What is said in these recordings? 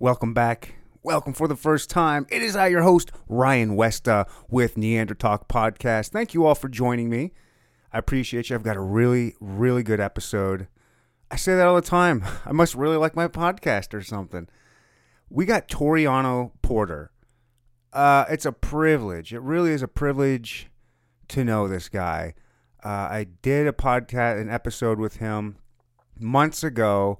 Welcome back. Welcome for the first time. It is I, your host, Ryan Westa, with Neandertalk Podcast. Thank you all for joining me. I appreciate you. I've got a really, really good episode. I say that all the time. I must really like my podcast or something. We got Toriano Porter. Uh, it's a privilege. It really is a privilege to know this guy. Uh, I did a podcast, an episode with him months ago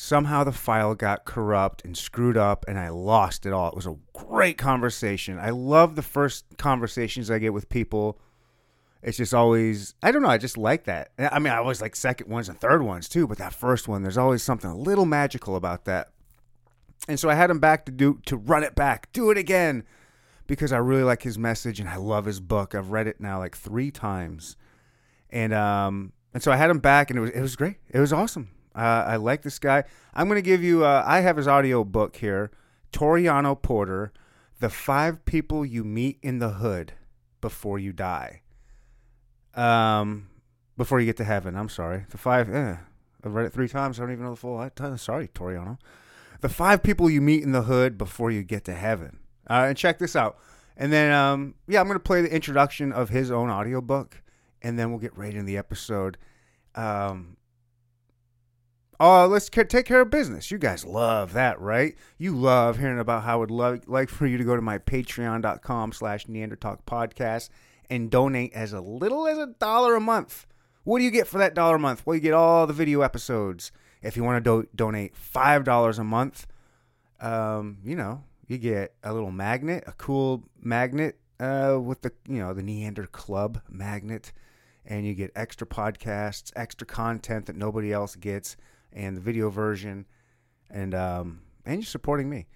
somehow the file got corrupt and screwed up and I lost it all. It was a great conversation. I love the first conversations I get with people. It's just always I don't know, I just like that. I mean, I always like second ones and third ones too, but that first one there's always something a little magical about that. And so I had him back to do to run it back, do it again because I really like his message and I love his book. I've read it now like 3 times. And um and so I had him back and it was it was great. It was awesome. Uh, I like this guy. I'm going to give you, uh, I have his audio book here Toriano Porter, The Five People You Meet in the Hood Before You Die. Um, before you get to heaven, I'm sorry. The five, eh, I've read it three times. I don't even know the full. Sorry, Toriano. The five people you meet in the hood before you get to heaven. Uh, and check this out. And then, um, yeah, I'm going to play the introduction of his own audiobook, and then we'll get right into the episode. Um, Oh, let's take care of business. You guys love that, right? You love hearing about how I would love like for you to go to my patreon.com slash Neandertalk podcast and donate as a little as a dollar a month. What do you get for that dollar a month? Well, you get all the video episodes. If you want to do- donate $5 a month, um, you know, you get a little magnet, a cool magnet uh, with the, you know, the Neander Club magnet, and you get extra podcasts, extra content that nobody else gets and the video version, and um, and you're supporting me.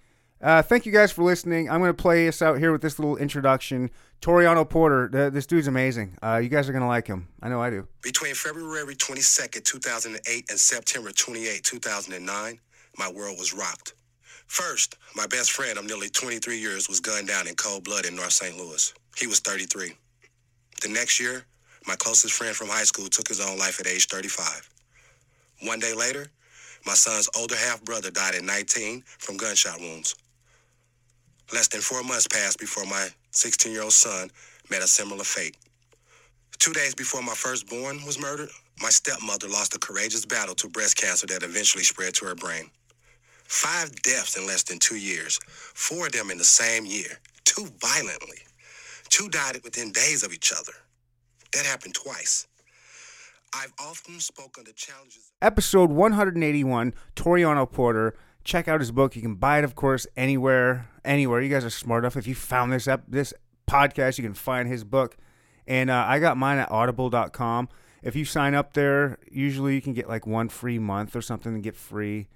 Uh, thank you guys for listening. I'm going to play us out here with this little introduction. Toriano Porter, th- this dude's amazing. Uh, you guys are going to like him. I know I do. Between February 22nd, 2008 and September 28, 2009, my world was rocked. First, my best friend of nearly 23 years was gunned down in cold blood in North St. Louis. He was 33. The next year, my closest friend from high school took his own life at age 35. One day later, my son's older half brother died at 19 from gunshot wounds. Less than four months passed before my 16 year old son met a similar fate. Two days before my firstborn was murdered, my stepmother lost a courageous battle to breast cancer that eventually spread to her brain. Five deaths in less than two years, four of them in the same year, two violently. Two died within days of each other. That happened twice. I've often spoken challenges. Episode 181, Toriano Porter. Check out his book. You can buy it, of course, anywhere. Anywhere. You guys are smart enough. If you found this ep- this podcast, you can find his book. And uh, I got mine at audible.com. If you sign up there, usually you can get like one free month or something and get free,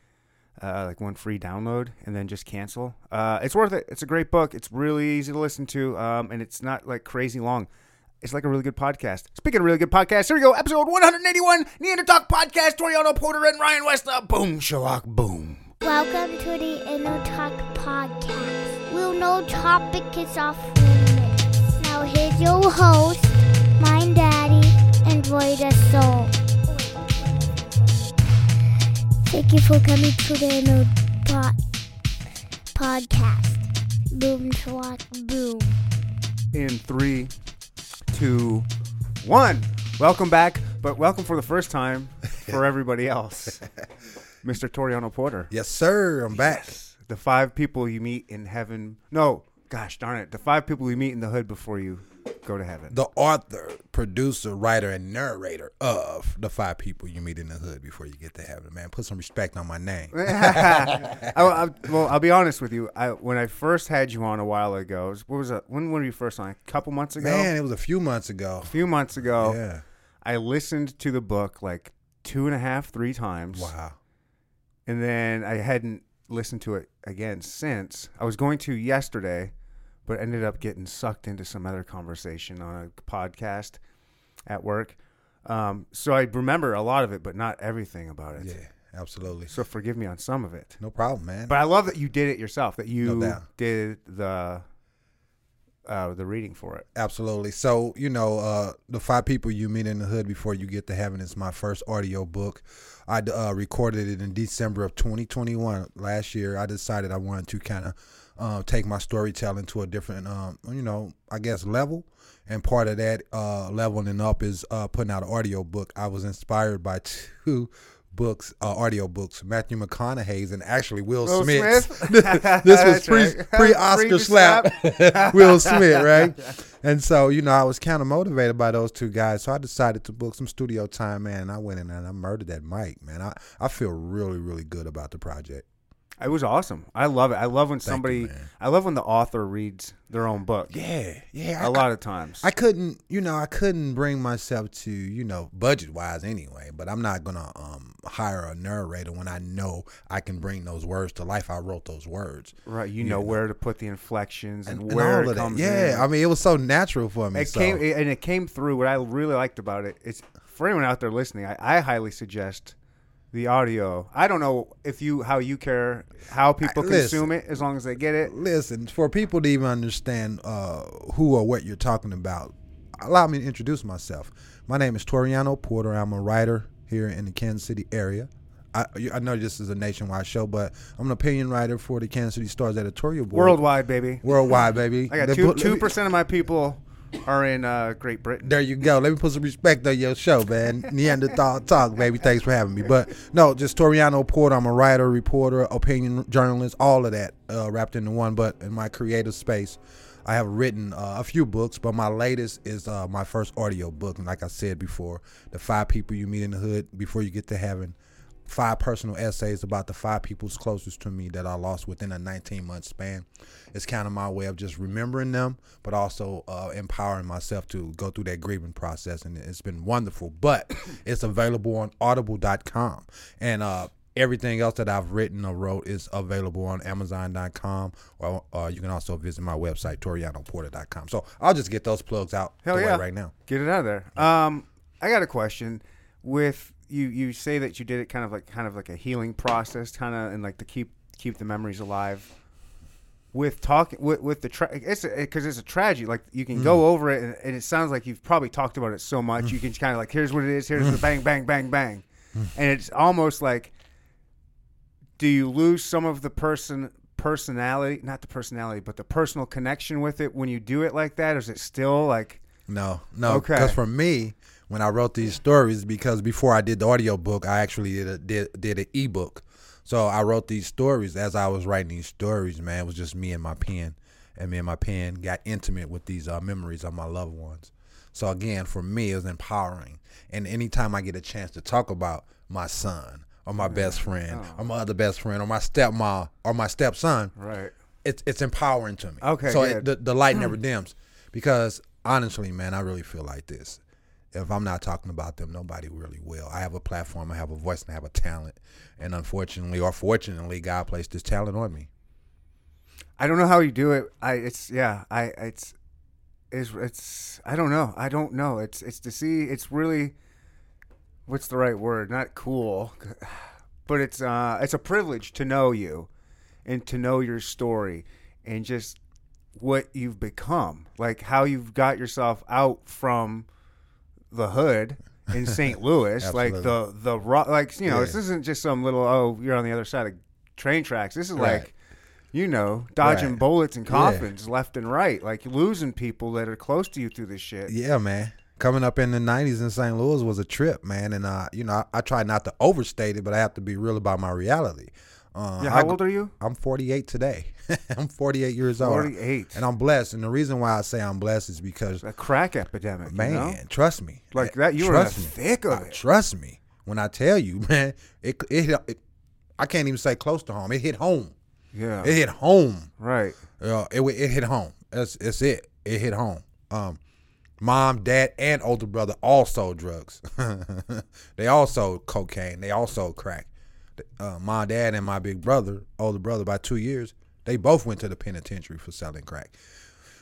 uh, like one free download and then just cancel. Uh, it's worth it. It's a great book. It's really easy to listen to, um, and it's not like crazy long. It's like a really good podcast. Speaking of really good podcasts, here we go. Episode 181, Neandertalk Podcast, Toriano Porter and Ryan Westa. Boom, Sherlock, boom. Welcome to the Neandertalk Podcast. We'll no topic is off limits. Now here's your host, my daddy, and Roy the Soul. Thank you for coming to the Inner Talk Podcast. Boom, Sherlock, boom. In three, two, one. Welcome back, but welcome for the first time for everybody else. Mr. Toriano Porter. Yes, sir. I'm back. The five people you meet in heaven. No, gosh darn it. The five people you meet in the hood before you go to heaven. The author, producer, writer, and narrator of the five people you meet in the hood before you get to heaven. Man, put some respect on my name. I, I, well, I'll be honest with you. I, when I first had you on a while ago, what was it? When were you first on? A couple months ago. Man, it was a few months ago. A few months ago. Yeah. I listened to the book like two and a half, three times. Wow. And then I hadn't listened to it again since. I was going to yesterday, but ended up getting sucked into some other conversation on a podcast at work. Um, so I remember a lot of it, but not everything about it. Yeah, absolutely. So forgive me on some of it. No problem, man. But I love that you did it yourself. That you No doubt. did the uh, the reading for it. Absolutely. So, you know, uh, the five people you meet in the hood before you get to heaven is my first audio book. I uh, recorded it in December of 2021 last year. I decided I wanted to kind of uh, take my storytelling to a different, um, you know, I guess level. And part of that uh, leveling up is uh, putting out an audio book. I was inspired by two books, uh, audio books, Matthew McConaughey's and actually Will, Will Smith's. Smith? this was pre pre Oscar Pre- slap, Will Smith, right? And so you know I was kind of motivated by those two guys, so I decided to book some studio time, man. And I went in and I murdered that mic, man. I I feel really really good about the project. It was awesome. I love it. I love when you, somebody. man. I love when the author reads their own book. Yeah, yeah. A lot of times. I couldn't, you know, I couldn't bring myself to, you know, budget wise anyway. But I'm not gonna um, hire a narrator when I know I can bring those words to life. I wrote those words right. You know where to put the inflections and, and, where all it comes Yeah, in. I mean, it was so natural for me. it so. came and it came through. What I really liked about it is for anyone out there listening, I, I highly suggest the audio. I don't know if you how you care how people listen. consume it as long as they get it. Listen, for people to even understand uh, who or what you're talking about, allow me to introduce myself. My name is Toriano Porter. I'm a writer here in the Kansas City area. I, I know this is a nationwide show, but I'm an opinion writer for the Kansas City Stars editorial board. Worldwide, baby. Worldwide, baby. I got two two percent of my people are in uh, Great Britain. There you go. Let me put some respect on your show, man. Neanderthal talk, baby. Thanks for having me. But no, just Toriano Porter. I'm a writer, reporter, opinion journalist, all of that uh, wrapped into one. But in my creative space, I have written uh, a few books, but my latest is uh, my first audio book. And like I said before, the five people you meet in the hood before you get to heaven. Five personal essays about the five people's closest to me that I lost within a 19 month span. It's kind of my way of just remembering them, but also uh, empowering myself to go through that grieving process. And it's been wonderful. But it's available on audible.com. And uh, everything else that I've written or wrote is available on amazon.com. Or uh, you can also visit my website, torianoporter.com. So I'll just get those plugs out Hell the way yeah. right now. Get it out of there. Um, I got a question. With you, you say that you did it kind of like kind of like a healing process, kind of, and like to keep keep the memories alive. With talking with, with the tra- it's because it's a tragedy. Like you can Mm. go over it, and, and it sounds like you've probably talked about it so much. You can kind of like, here's what it is. Here's Mm. the bang, bang, bang, bang, and it's almost like, do you lose some of the person personality, not the personality, but the personal connection with it when you do it like that? Or is it still like? No, no. Okay. Because for me, when I wrote these stories, because before I did the audio book, I actually did a, did did an ebook. So I wrote these stories as I was writing these stories. Man, it was just me and my pen, and me and my pen got intimate with these uh, memories of my loved ones. So again, for me, it was empowering. And anytime I get a chance to talk about my son or my best friend or my other best friend or my stepmom or my stepson, Right. it's it's empowering to me. Okay, so it, the the light never dims because honestly, man, I really feel like this. If I'm not talking about them, nobody really will. I have a platform, I have a voice, and I have a talent. And unfortunately, or fortunately, God placed this talent on me. I don't know how you do it. I it's yeah. I it's it's it's I don't know. I don't know. It's it's to see. It's really what's the right word? Not cool, but it's uh it's a privilege to know you and to know your story and just what you've become, like how you've got yourself out from the hood in St. Louis, like the the ro- like you know, this isn't just some little oh you're on the other side of train tracks. This is Right. like you know dodging Right. bullets and Yeah. coffins left and right, like losing people that are close to you through this shit. Yeah, man. Coming up in the '90s in St. Louis was a trip, man. And uh, you know, I, I try not to overstate it, but I have to be real about my reality. Uh, Yeah, I- how old are you? I'm 48 today. I'm 48 years old. 48. And I'm blessed. And the reason why I say I'm blessed is because A crack epidemic, Man, You know? trust me. Like that, you were in the thick of it. Trust me when I tell you, man. It, it it I can't even say close to home. It hit home. Yeah, It hit home. right. Uh, it it hit home. That's it's it. It hit home. Um, mom, dad, and older brother all sold drugs. they all sold cocaine. They all sold crack. Uh, my dad and my big brother, older brother, by two years, they both went to the penitentiary for selling crack.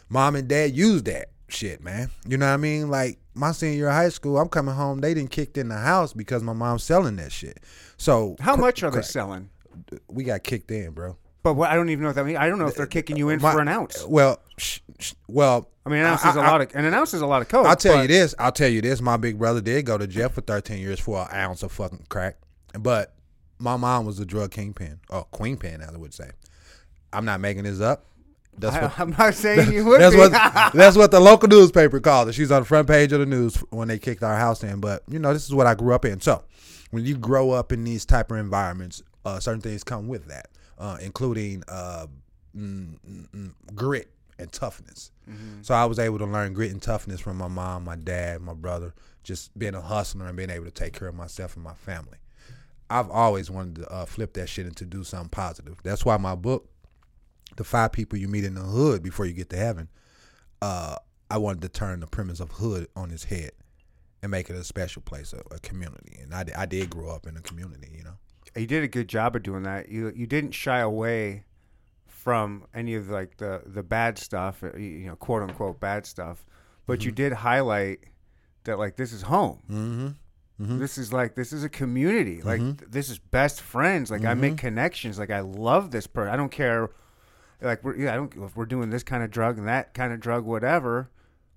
Mom and dad used that shit, man. You know what I mean? Like my senior year of high school, I'm coming home. They didn't kicked in the house because my mom's selling that shit. So How cr- much are they selling? We got kicked in, bro. But what, I don't even know what that means. I don't know if they're kicking you in My- for an ounce. Well, sh- sh- well, I mean, an ounce is a I- lot of and an ounce is a lot of coke. I'll tell but- you this. I'll tell you this. My big brother did go to jail for 13 years for an ounce of fucking crack. But my mom was a drug kingpin, or queen pin, as I would say. I'm not making this up. That's I, what. I'm not saying you would That's be. what that's what the local newspaper called it. She's on the front page of the news when they kicked our house in. But you know, this is what I grew up in. So when you grow up in these type of environments, uh, certain things come with that, uh, including uh, mm, mm, mm, grit and toughness. So I was able to learn grit and toughness from my mom, my dad, my brother, just being a hustler and being able to take care of myself and my family. I've always wanted to uh, flip that shit into do something positive. That's why my book, The Five People You Meet in the Hood Before You Get to Heaven, uh, I wanted to turn the premise of hood on its head and make it a special place, a, a community. And I, I did grow up in a community, you know. you did a good job of doing that. You you didn't shy away from any of like the the bad stuff, uh, you know, quote unquote bad stuff, but you did highlight that like this is home. Mm-hmm. Mm-hmm. This is like this is a community. Like mm-hmm. th- this is best friends. Like I make mm-hmm. connections. Like I love this person. I don't care. Like we're yeah, I don't if we're doing this kind of drug and that kind of drug, whatever.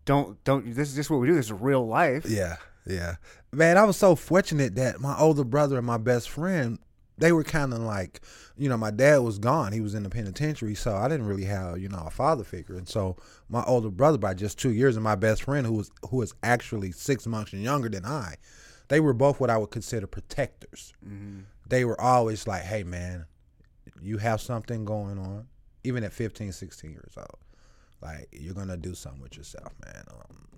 Don't don't. This is just what we do. This is real life. Yeah, yeah. Man, I was so fortunate that my older brother and my best friend, they were kind of like, you know, my dad was gone. He was in the penitentiary, so I didn't really have, you know, a father figure. And so my older brother by just 2 years and my best friend who was who was actually 6 months younger than I, they were both what I would consider protectors. They were always like, "Hey man, you have something going on." Even at 15, 16 years old. Like you're going to do something with yourself, man. Um,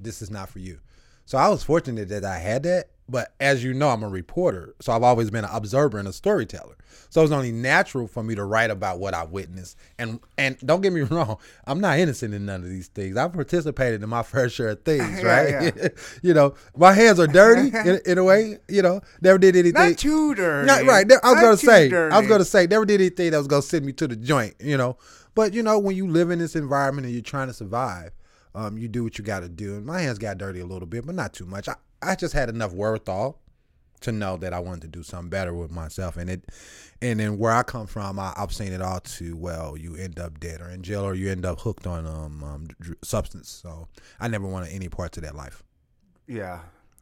this is not for you. So I was fortunate that I had that. But as you know, I'm a reporter, so I've always been an observer and a storyteller. So it's only natural for me to write about what I witnessed. And and don't get me wrong, I'm not innocent in none of these things. I've participated in my fair share of things, right? yeah. you know, my hands are dirty in, in a way. You know, never did anything. Not too dirty. Not right. I was gonna too say. I was gonna say. Never did anything that was gonna send me to the joint. You know. But you know, when you live in this environment and you're trying to survive, um, you do what you got to do. And my hands got dirty a little bit, but not too much. I, I just had enough wherewithal to know that I wanted to do something better with myself. And it, and then where I come from, I, I've seen it all too well. You end up dead or in jail, or you end up hooked on um, um substance. So I never wanted any parts of that life. Yeah.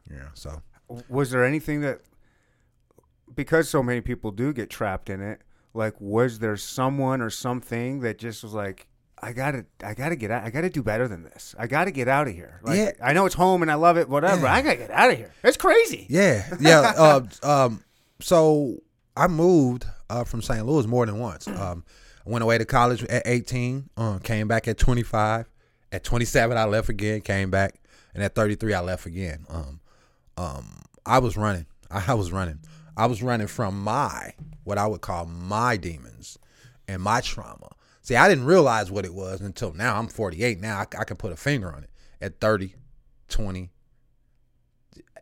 Yeah. So was there anything that because so many people do get trapped in it like was there someone or something that just was like i gotta i gotta get out i gotta do better than this i gotta get out of here like Yeah. i know it's home and i love it whatever Yeah. i gotta get out of here it's crazy Yeah, yeah. uh, um, so I moved uh, from St. Louis more than once. Um, I went away to college at 18, uh, came back at 25. At 27, I left again, came back, and at 33, I left again. Um, um, I was running. I was running. I was running from my what I would call my demons and my trauma. See, I didn't realize what it was until now. I'm 48 now. I, I can put a finger on it. At 30, 20,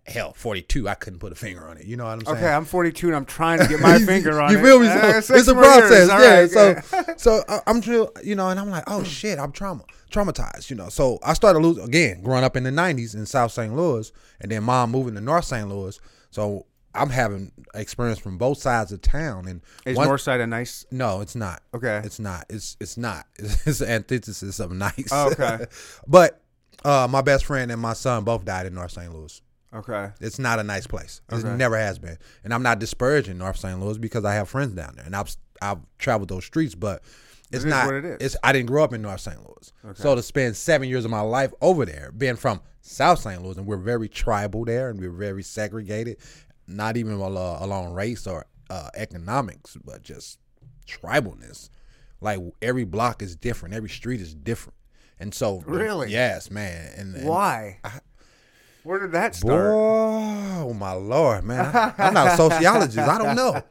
hell, 42, I couldn't put a finger on it. You know what I'm saying? okay i'm 42 and i'm trying to get my finger on you it You feel me? Uh, So, six it's a process, years. Yeah. right, so, so I- I'm you know, and I'm like, oh shit, I'm trauma, traumatized, you know. So I started losing again, growing up in the '90s in South St. Louis, and then mom moving to North St. Louis. So I'm having experience from both sides of town, and is one- northside a nice no, it's not. Okay. it's not. It's it's not. It's, it's an antithesis of nice. Oh, okay. but uh, my best friend and my son both died in North St. Louis. okay It's not a nice place. It never has been. And I'm not disparaging North St. Louis because I have friends down there and I've I've traveled those streets, but it's It not what it is. It's I didn't grow up in North St. Louis. So to spend seven years of my life over there, being from South St. Louis, and we're very tribal there and we're very segregated, not even along race or uh, economics, but just tribalness. Like every block is different, every street is different. And so Really? Yes, man. And, and why where did that Boy, start oh my lord, man! I, I'm not a sociologist. I don't know.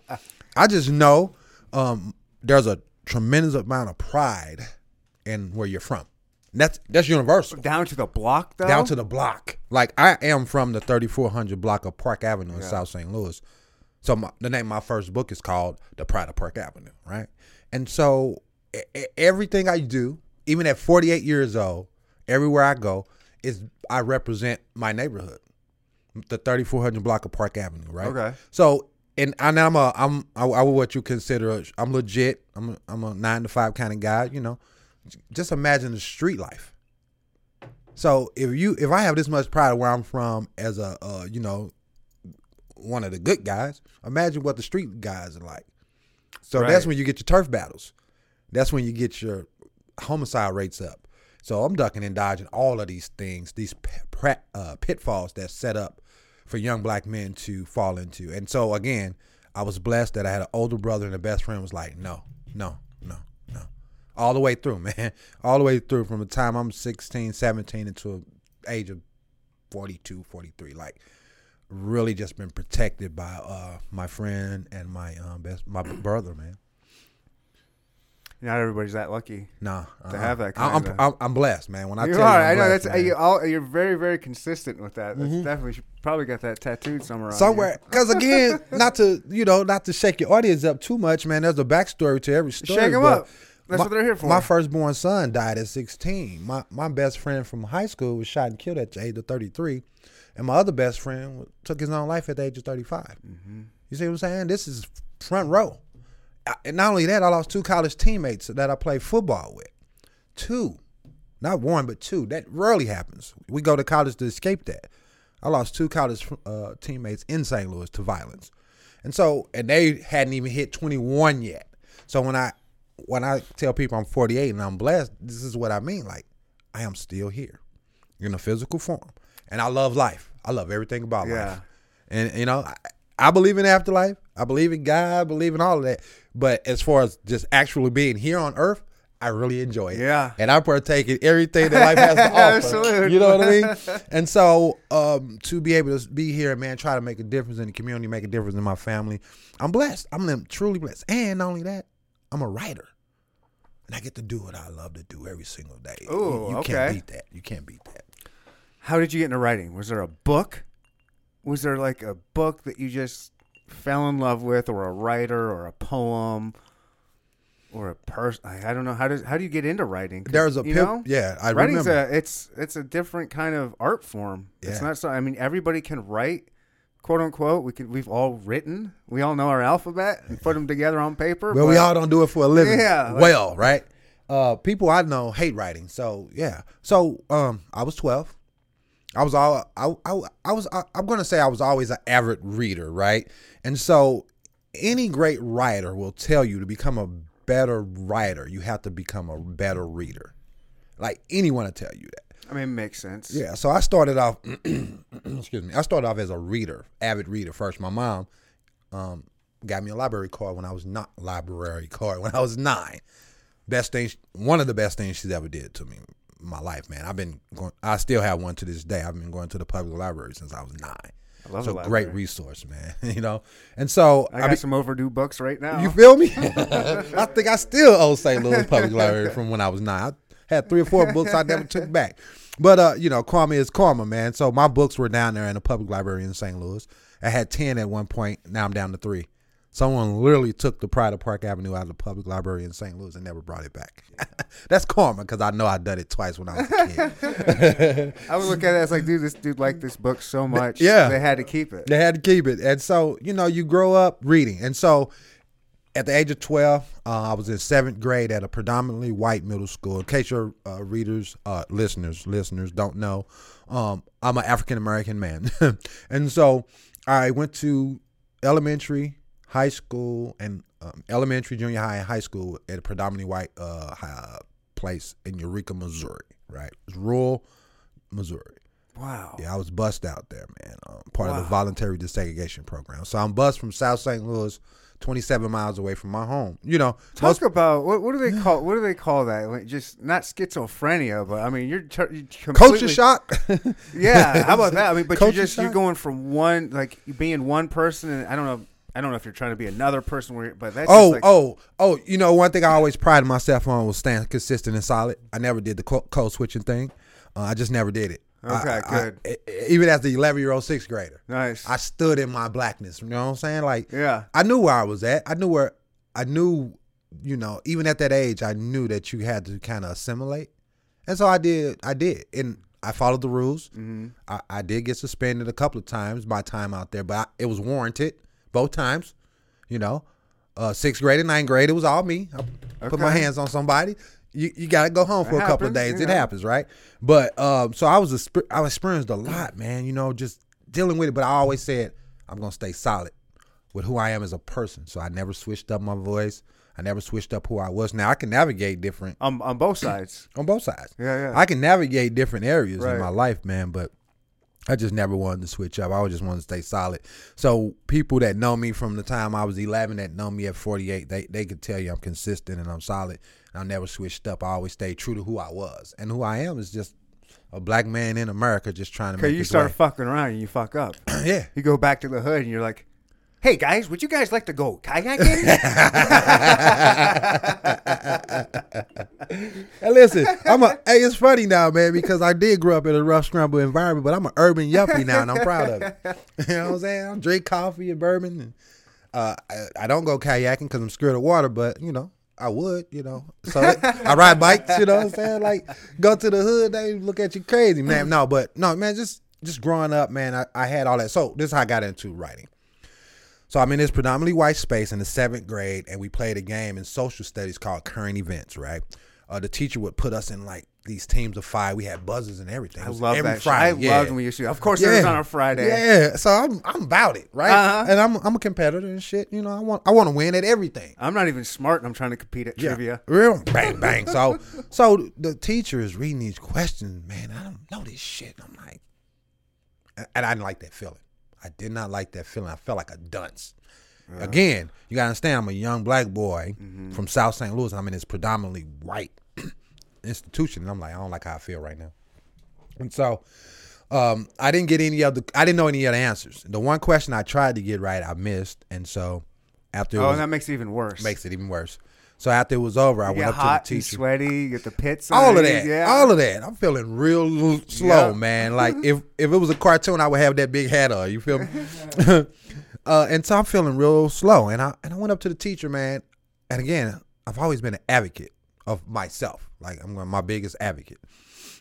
I just know um, there's a tremendous amount of pride in where you're from. That's that's universal. down to the block though Down to the block. Like I am from the 3400 block of Park Avenue in South St. Louis. So my, the name of my first book is called The Pride of Park Avenue, right? And so e- everything I do, even at 48 years old, everywhere I go, is I represent my neighborhood, the 3400 block of Park Avenue, right? Okay. So and and I'm a I'm I, I would what you consider a, I'm legit. I'm a, I'm a nine to five kind of guy, you know. Just imagine the street life. So if you if I have this much pride where I'm from as a uh, you know one of the good guys, imagine what the street guys are like. So that's when you get your turf battles. That's when you get your homicide rates up. So I'm ducking and dodging all of these things, these uh, pitfalls that's set up for young black men to fall into. And so again, I was blessed that I had an older brother and a best friend was like, no, no. All the way through, man. All the way through from the time I'm 16, 17 until age of 42, 43. Like really just been protected by uh, my friend and my um, best my brother, man. Not everybody's that lucky. Nah, To uh-uh. have that I'm, kinda- I'm, I'm blessed, man. When I you tell are. you, I'm I know blessed, that's you all, you're very very consistent with that. That's definitely should probably got that tattooed somewhere. somewhere because again not to you know not to shake your audience up too much man there's a backstory to every story Shake but up. That's my- what they're here for. my firstborn son died at 16 my my best friend from high school was shot and killed at the age of 33 and my other best friend took his own life at the age of 35 Mm-hmm. you see what i'm saying? This is front row. And not only that i lost two college teammates that i played football with. Two. Not one but two. That rarely happens. We go to college to escape that. I lost two college uh, teammates in st louis to violence. And so and they hadn't even hit 21 yet. So when i when i tell people i'm 48 and i'm blessed this is what i mean like i am still here in a physical form and i love life i love everything about Yeah. life and you know I, I believe in afterlife i believe in god i believe in all of that but as far as just actually being here on earth I really enjoy it. Yeah. And I partake in everything that life has to offer. Absolutely. You know what I mean? And so um, to be able to be here man, try to make a difference in the community, make a difference in my family, I'm blessed. I'm truly blessed. And not only that, I'm a writer. And I get to do what I love to do every single day. You- Ooh, you, okay. can't beat that. You can't beat that. How did you get into writing? Was there a book? Was there like a book that you just fell in love with, or a writer, or a poem, or a person? I, I don't know. How does how do you get into writing? There's a you pip- know, yeah, I writing's remember. a it's it's a different kind of art form. It's not so. I mean, everybody can write, quote unquote. We can we've all written. We all know our alphabet and put them together on paper. Well, we all don't do it for a living. Yeah, like- well, right? Uh, people I know hate writing, so yeah. So um, I was twelve. I was all I I, I was I, I'm gonna say I was always an avid reader, right? And so any great writer will tell you to become a better writer, you have to become a better reader. Like anyone will tell you that. I mean, it makes sense. Yeah, so I started off. excuse me. I started off as a reader, avid reader first. My mom um, got me a library card when I was not library card when I was nine. Best thing, one of the best things she's ever did to me in my life, man. I've been going. I still have one to this day. I've been going to the public library since I was nine. I love it's a the great resource, man. you know, and so I got be- some overdue books right now. you feel me? I think I still owe St. Louis Public Library from when I was nine. I had three or four books I never took back. But uh, you know, karma is karma, man. So my books were down there in the public library in St. Louis. I had ten at one point. Now I'm down to three. Someone literally took the Pride of Park Avenue out of the public library in St. Louis and never brought it back. That's karma because I know I done it twice when I was a kid. I would look at it as like, dude, this dude liked this book so much. yeah. they had to keep it. They had to keep it. And so, you know, you grow up reading. And so at the age of 12, uh, I was in seventh grade at a predominantly white middle school. In case your uh, readers, uh, listeners, listeners don't know, um, I'm an African American man. and so I went to elementary, high school, and um, elementary, junior high, and high school at a predominantly white uh, hi- place in Eureka, Missouri, right? It's rural Missouri. Wow. Yeah, I was bussed out there, man. Um, part of the voluntary desegregation program. So I'm bussed from South St. Louis, 27 miles away from my home. You know, Talk most about what, what do they call what do they call that? Like, just not schizophrenia, but I mean you're, tr- you're completely, culture shock. Yeah, how about that? I mean, but you're Culture just you're going from one like being one person, and I don't know, I don't know if you're trying to be another person, where, but that's Oh, just like, oh, oh! You know, one thing I always prided myself on was staying consistent and solid. I never did the code switching thing. Uh, I just never did it. I- Okay, I- I- good. e- even as the 11 year old sixth grader, nice. I stood in my blackness. You know what I'm saying? Like, yeah, I knew where I was at. I knew where I knew, you know, even at that age, I knew that you had to kind of assimilate. And so I did. I did. And I followed the rules. hmm I, I did get suspended a couple of times my time out there, but I, it was warranted both times. You know, uh, sixth grade and ninth grade, it was all me. I put my hands on somebody. You, you gotta go home for It a couple of days. It know. happens, right? But um, so I was a, I experienced a lot, man. You know, just dealing with it. But I always said I'm gonna stay solid with who I am as a person. So I never switched up my voice. I never switched up who I was. Now I can navigate different On on both sides. on both sides. Yeah, yeah. I can navigate different areas Right. in my life, man. But I just never wanted to switch up. I always just wanted to stay solid. So people that know me from the time I was 11, that know me at 48, they they could tell you I'm consistent and I'm solid. I never switched up. I always stayed true to who I was, and who I am is just a black man in America just trying to make make you start way. fucking around and you fuck up. yeah. You go back to the hood and you're like, "Hey guys, would you guys like to go kayaking?" Hey, listen, I'm a. Hey, it's funny now, man, because I did grow up in a rough, scramble environment, but I'm an urban yuppie now, and I'm proud of it. You know what I'm saying? I drink coffee and bourbon, and uh, I, I don't go kayaking because I'm scared of water, but you know, I would, you know. So I ride bikes, you know what I'm saying? Like go to the hood, they look at you crazy, man. No, but no, man, just just growing up, man, I, I had all that. So this is how I got into writing. So I'm in this predominantly white space in the seventh grade, and we played a game in social studies called current events. Right, uh, the teacher would put us in like these teams of five. We had buzzers and everything. I love every that. shit. Friday. I yeah. loved when used to. Of course, it was on a Friday. Yeah, so I'm I'm about it, right? Uh-huh. And I'm I'm a competitor and shit. You know, I want I want to win at everything. I'm not even smart, and I'm trying to compete at trivia. Real bang bang. So so the teacher is reading these questions, man. I don't know this shit. I'm like, and I didn't like that feeling. I did not like that feeling. I felt like a dunce. Again, you gotta understand, I'm a young black boy Mm-hmm. from South St. Louis. I'm in this predominantly white institution, and I'm like, I don't like how I feel right now. And so, um, I didn't get any other. I didn't know any other answers. The one question I tried to get right, I missed, and so after it Oh, was, and that makes it even worse. makes it even worse. So after it was over, I you went up hot to the teacher. sweaty. You get the pits. All of that, Yeah. all of that. I'm feeling real slow, Yeah. man. Like if if it was a cartoon, I would have that big hat on. You feel me? uh, and so I'm feeling real slow, and I and I went up to the teacher, man. And again, I've always been an advocate of myself. Like I'm my biggest advocate.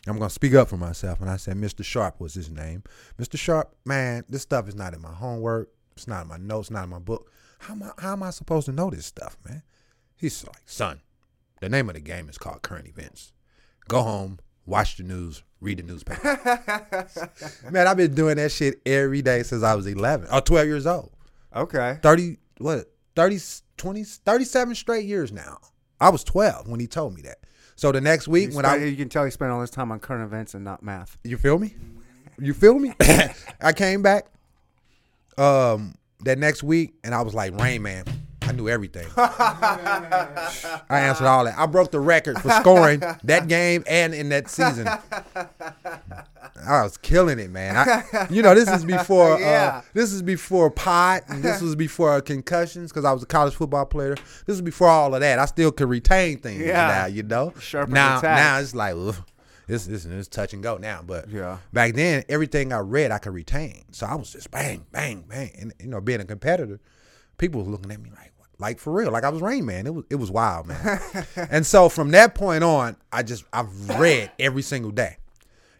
I'm gonna speak up for myself. And I said, Mr. Sharp was his name. Mr. Sharp, man, this stuff is not in my homework. It's not in my notes. Not in my book. How am I? How am I supposed to know this stuff, man? He's like, son, the name of the game is called current events. Go home, watch the news, read the newspaper. man, I've been doing that shit every day since I was 11 or 12 years old. Okay. 30, what, 30, 20, 37 straight years now. I was 12 when he told me that. So the next week You, when I, you can tell he spent all his time on current events and not math. you feel me? You feel me? I came back um that next week and I was like Rain Man. I knew everything. I answered all that. I broke the record for scoring that game and in that season. I was killing it, man. I, you know, this is before Yeah. uh, this is before pot, and this was before concussions because I was a college football player. This is before all of that. I still could retain things Yeah. now, you know. Sharpen now, attack. now it's like ugh, this this it's touch and go now. But Yeah. back then, everything I read I could retain. So I was just bang, bang, bang, and you know, being a competitor, people was looking at me like, like for real, like I was Rain Man. It was it was wild, man. and so from that point on, I just I've read every single day.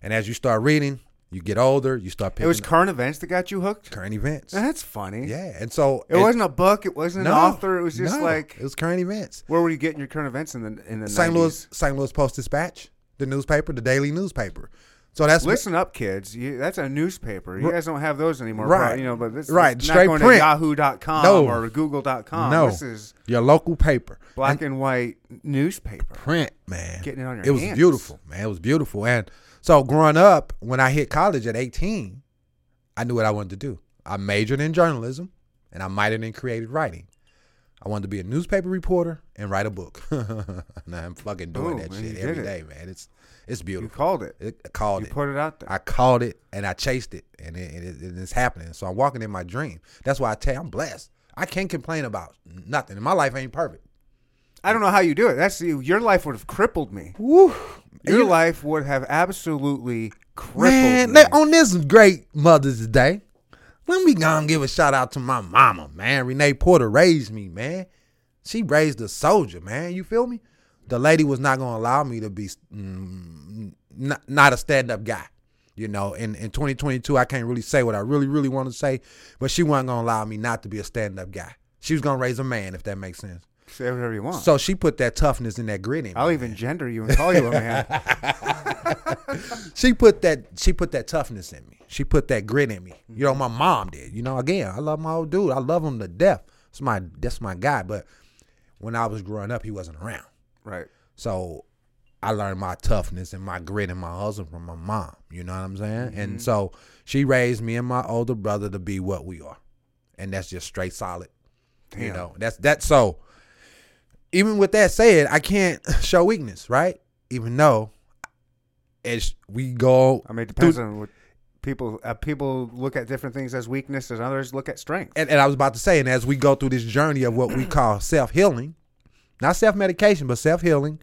And as you start reading, you get older, you start picking It was up current events that got you hooked. current events. That's funny. Yeah, and so It wasn't a book. It wasn't an author. It was just no, like it was current events. where were you getting your current events in the in the St. 90s? Louis St. Louis Post Dispatch, the newspaper, the daily newspaper. So that's what- Listen up, kids. You, that's a newspaper. You guys don't have those anymore, Right. probably, You know, but this Right, is straight not going print. to Yahoo.com No. or Google.com. no, This is your local paper. black and white newspaper. print, man. Getting it on your It was hands. beautiful, man. It was beautiful. And so growing up, when I hit college at 18, I knew what I wanted to do. I majored in journalism and I minored in creative writing. I wanted to be a newspaper reporter and write a book. and I'm fucking doing Boom, that shit every day, man. It's it's beautiful. You called it. It, I called You it. put it out there. I called it and I chased it, and it, it, it- it's happening. So I'm walking in my dream. That's why I tell you, I'm blessed. I can't complain about nothing. And my life ain't perfect. I don't know how you do it. That's your life would have crippled me. Woo. Your You- life would have absolutely crippled Man, me. on this great Mother's Day, let me go and give a shout out to my mama, man. Renee Porter raised me, man. She raised a soldier, man. You feel me? The lady was not gonna allow me to be mm, not, not a stand up guy. You know, in, in 2022, I can't really say what I really, really want to say, but she wasn't gonna allow me not to be a stand up guy. She was gonna raise a man, if that makes sense. Say whatever you want. So she put that toughness and that grit in. I'll even gender you and call you a man. she put that she put that toughness in me. She put that grit in me. You know, my mom did. You know, again, I love my old dude. I love him to death. That's my that's my guy. But when I was growing up, he wasn't around. right. So I learned my toughness and my grit and my hustle from my mom. You know what I'm saying? Mm-hmm. And so she raised me and my older brother to be what we are. And that's just straight solid. You know, that's that so even with that said, I can't show weakness, right? Even though as we go I mean, it depends on what people uh, people look at different things as weakness, and others look at strength. and, and I was about to say, and as we go through this journey of what we call self healing, not self medication, but self healing,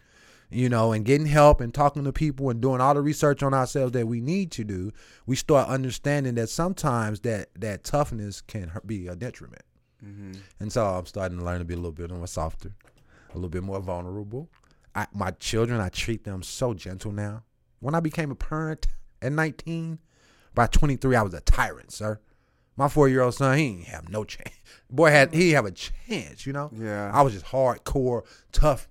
you know, and getting help and talking to people and doing all the research on ourselves that we need to do, we start understanding that sometimes that that toughness can be a detriment. And so I'm starting to learn to be a little bit more softer, a little bit more vulnerable. I, my children, I treat them so gentle now. When I became a parent at 19, by 23, I was a tyrant, sir. My four year old son, he ain't have no chance. Boy had he have a chance, you know. Yeah. I was just hardcore, tough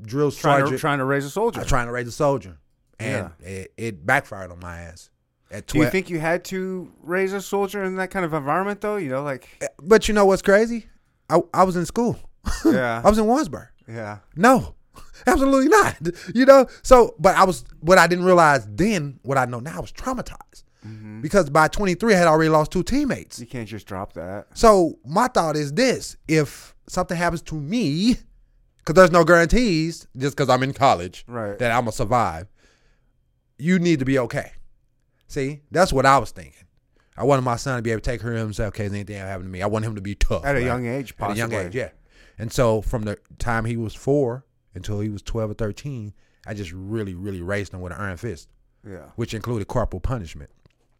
drill Trying sergeant, to, trying to raise a soldier. uh, trying to raise a soldier, and it, it backfired on my ass. At Do you think you had to raise a soldier in that kind of environment, though? You know, like but you know what's crazy? I I was in school. Yeah. I was in Warrensburg. Yeah, No, absolutely not. You know, so but I was what I didn't realize then, what I know now, I was traumatized mm-hmm. because by 23 I had already lost two teammates. you can't just drop that. So my thought is this: if something happens to me, because there's no guarantees, just because I'm in college, Right. that I'm gonna survive, you need to be okay. See, that's what I was thinking. I wanted my son to be able to take care of himself. Okay, is anything happen to me? I want him to be tough At a right? young age, At a young possibly. age, yeah. And so from the time he was four until he was twelve or thirteen, I just really, really raised him with an iron fist Yeah. which included corporal punishment.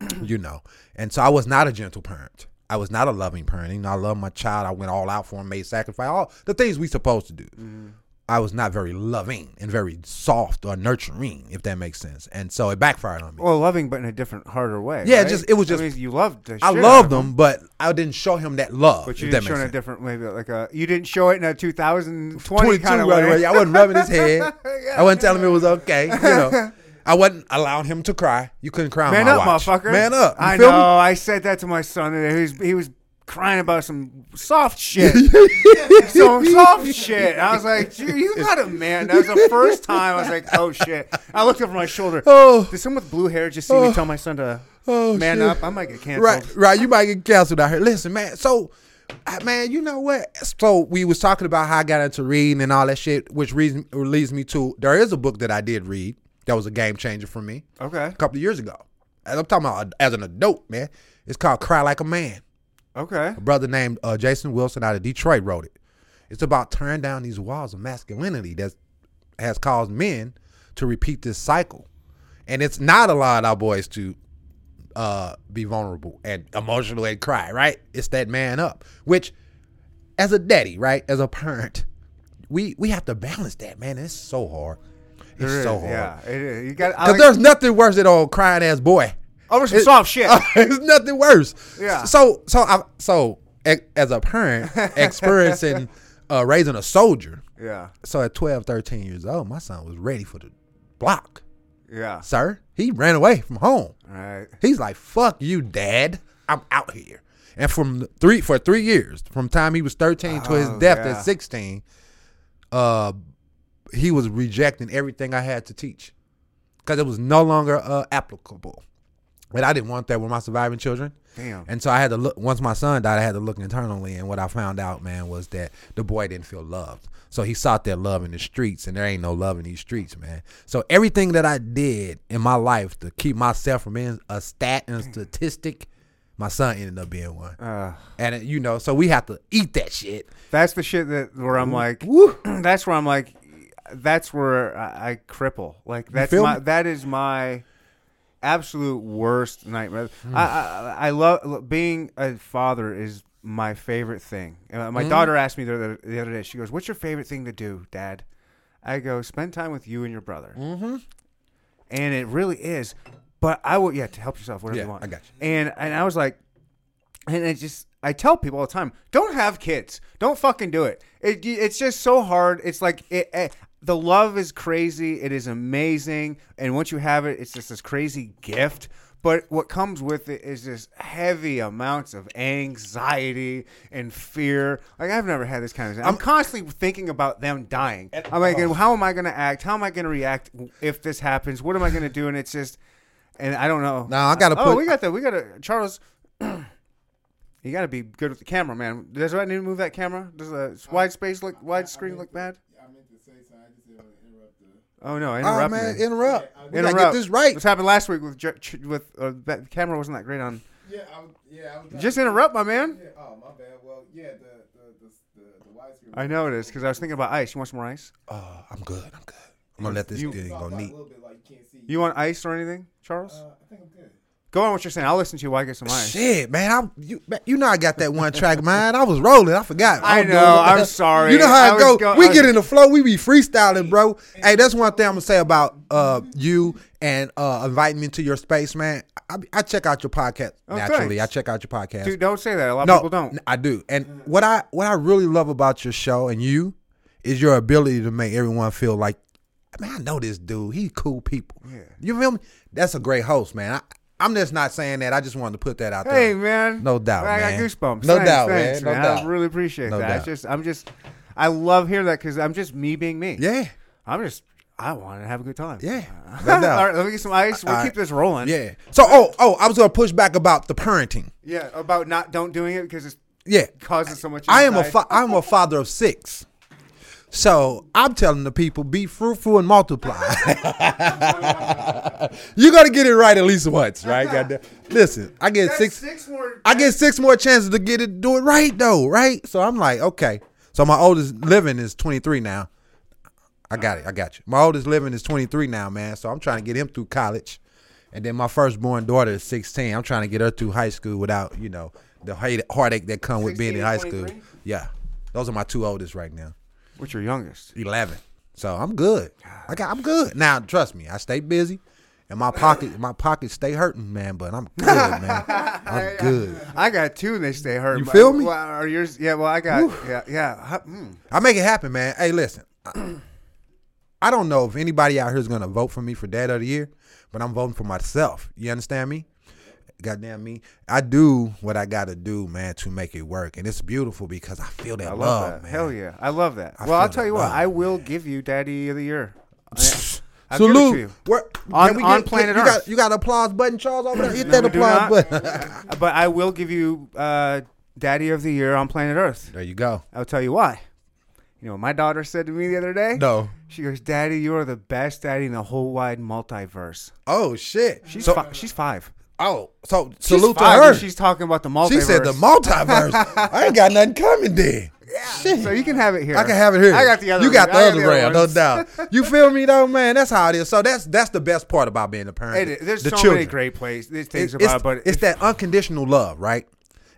you know, and so I was not a gentle parent. I was not a loving parent. You know, I love my child. I went all out for him, made sacrifice, all the things we supposed to do. Mm-hmm. I was not very loving and very soft or nurturing, if that makes sense. And so it backfired on me. Well, loving, but in a different, harder way. Yeah, right? just- it was I just- mean, you loved. The I loved of him, but I didn't show him that love. but you didn't show it in a different, maybe like a. You didn't show it in a 2020 kind of way. away. I wasn't rubbing his head. I wasn't telling him it was okay. You know, I wasn't allowing him to cry. You couldn't cry Man my up, watch. motherfucker. Man up. You I know. me? I said that to my son. and He was, he was crying about some soft shit. some soft shit. I was like, "Gee, you got a man. That was the first time I was like, oh shit. I looked over my shoulder. Oh. Did someone with blue hair just see me tell my son to Oh, man shit. up? I might get canceled. Right, right. You might get canceled out here. Listen, man. So, uh, man, you know what? So we was talking about how I got into reading and all that shit, which reason leads me to there is a book that I did read that was a game changer for me Okay. a couple of years ago. And I'm talking about as an adult, man. It's called Cry Like a Man. Okay. A brother named uh, Jason Wilson out of Detroit wrote it. It's about tearing down these walls of masculinity that has caused men to repeat this cycle. And it's not allowed our boys to uh, be vulnerable and emotional and cry, right? It's that man up, which as a daddy, right, as a parent, we we have to balance that, man. It's so hard. It's There so hard. Yeah. It is. You got. Because like, there's nothing worse than old crying ass boy. Over some it- soft shit. There's nothing worse. Yeah. So so I so as a parent experiencing uh, raising a soldier. yeah. So at 12, 13 years old, my son was ready for the block. Yeah. Sir, he ran away from home. Right. He's like, "Fuck you, dad. I'm out here." And from three for three years, from time he was 13 to his Oh, death yeah. at 16, uh, he was rejecting everything I had to teach because it was no longer uh, applicable. And I didn't want that with my surviving children. Damn. And so I had to look. Once my son died, I had to look internally, and what I found out, man, was that the boy didn't feel loved. So he sought that love in the streets, and there ain't no love in these streets, man. So everything that I did in my life to keep myself from being a stat and statistic, my son ended up being one. Uh, And it- you know, so we have to eat that shit. that's the shit that where I'm like. Woo. that's where I'm like. That's where I, I cripple. Like that's my. me? That is my absolute worst nightmare. Hmm. I, I I love being a father is my favorite thing. Uh, my daughter asked me the other, the other day. She goes, "What's your favorite thing to do, Dad?" I go, "Spend time with you and your brother." Mm-hmm. And it really is. But I will. Yeah, to help yourself, whatever Yeah, you want. I got you. And and I was like, and it just I tell people all the time, don't have kids. Don't fucking do it. it it's just so hard. It's like it, eh, the love is crazy. It is amazing, and once you have it, it's just this crazy gift. But what comes with it is just heavy amounts of anxiety and fear. Like I've never had this kind of. I'm constantly thinking about them dying. I'm like, oh. how am I going to act? How am I going to react if this happens? What am I going to do? And it's just, and I don't know. Now I gotta Oh, put. we got that. we got to Charles. you got to be good with the camera, man. Does I need to move that camera? Does a oh, wide space look wide screen look bad? I meant to say something. I just didn't want to interrupt the. Oh no, oh interrupt man, me. interrupt. We gotta Interrupt. get this right. This happened last week with J- with uh, that camera wasn't that great on. Yeah, I was. Yeah, I was. Just interrupt, my man. Yeah, oh, my bad. Well, yeah, the the the the, the widescreen. I know it is because I was thinking about ice. You want some more ice? Oh, I'm good. I'm good. I'm gonna let this You- thing go neat. A little bit like you. You want ice or anything, Charles? Uh, I think I'm good. Go on what you're saying. I'll listen to you while I get some ice. Shit, man, I you man, you know I got that one track, man. I was rolling, I forgot. I I'm know, I'm sorry. You know I how it go. go- we I get in the flow, we be freestyling, bro. Hey, that's one thing I'm gonna say about uh you and uh inviting me to your space, man. I, I check out your podcast Oh, naturally. thanks. I check out your podcast. Dude, don't say that. A lot no, of people don't. I do. And what I what I really love about your show and you is your ability to make everyone feel like, man, I know this dude. He cool people. Yeah. You feel me? That's a great host, man. I, I'm just not saying that. I just wanted to put that out there. Hey man, No doubt, I man. got goosebumps. No Thanks, doubt, thanks, man. No I doubt. really appreciate No that. doubt. It's just, I'm just, I love hearing that because I'm just me being me. Yeah. I'm just, I want to have a good time. Yeah. No doubt. right, let me get some ice. We'll All keep right. this rolling. Yeah. So, oh, oh, I was gonna push back about the parenting. Yeah. About not don't doing it because it's Yeah. causing so much. I am a fa- I'm a father of six. So I'm telling the people, be fruitful and multiply. you got to get it right at least once, right? Goddamn. Listen, I get That's six. six more. I get six more chances to get it, do it right though, right? So I'm like, okay. So my oldest living is 23 now. I got it. I got you. My oldest living is 23 now, man. So I'm trying to get him through college, and then my firstborn daughter is 16. I'm trying to get her through high school without, you know, the heartache that come with being in high and school. Yeah, those are my two oldest right now. What's your youngest? 11. So I'm good. I got, I'm good. Now, trust me, I stay busy. And my pocket, my pockets stay hurting, man. But I'm good, man. I'm good. I got two. and They stay hurt. You feel me? Well, are yours? Yeah. Well, I got. Yeah. Yeah. Mm. I make it happen, man. Hey, listen. I don't know if anybody out here is gonna vote for me for Dad of the Year, but I'm voting for myself. You understand me? Goddamn me. I do what I gotta do, man, to make it work. And it's beautiful because I feel that I love, love, that. man. Hell yeah. I love that. I well, I'll tell you what, I will man. give you Daddy of the Year. I, I'll give it to Salute. you. On- we on get- planet you Earth. Got, you got an applause button, Charles, over there? Hit No, that applause button. But I will give you uh, Daddy of the Year on planet Earth. there you go. I'll tell you why. You know what my daughter said to me the other day? No. She goes, Daddy, you are the best daddy in the whole wide multiverse. Oh shit. She's so, fi- she's five. Oh, so She's salute to her. She's talking about the multiverse. She said the multiverse. I ain't got nothing coming there. So you can have it here. I can have it here. I got the other. You got the I other rail, no doubt. You feel me though, man? That's how it is. So that's that's the best part about being a parent. It is. There's the so children. many great plays, these things It- about, it's, it, but it's that unconditional love, right?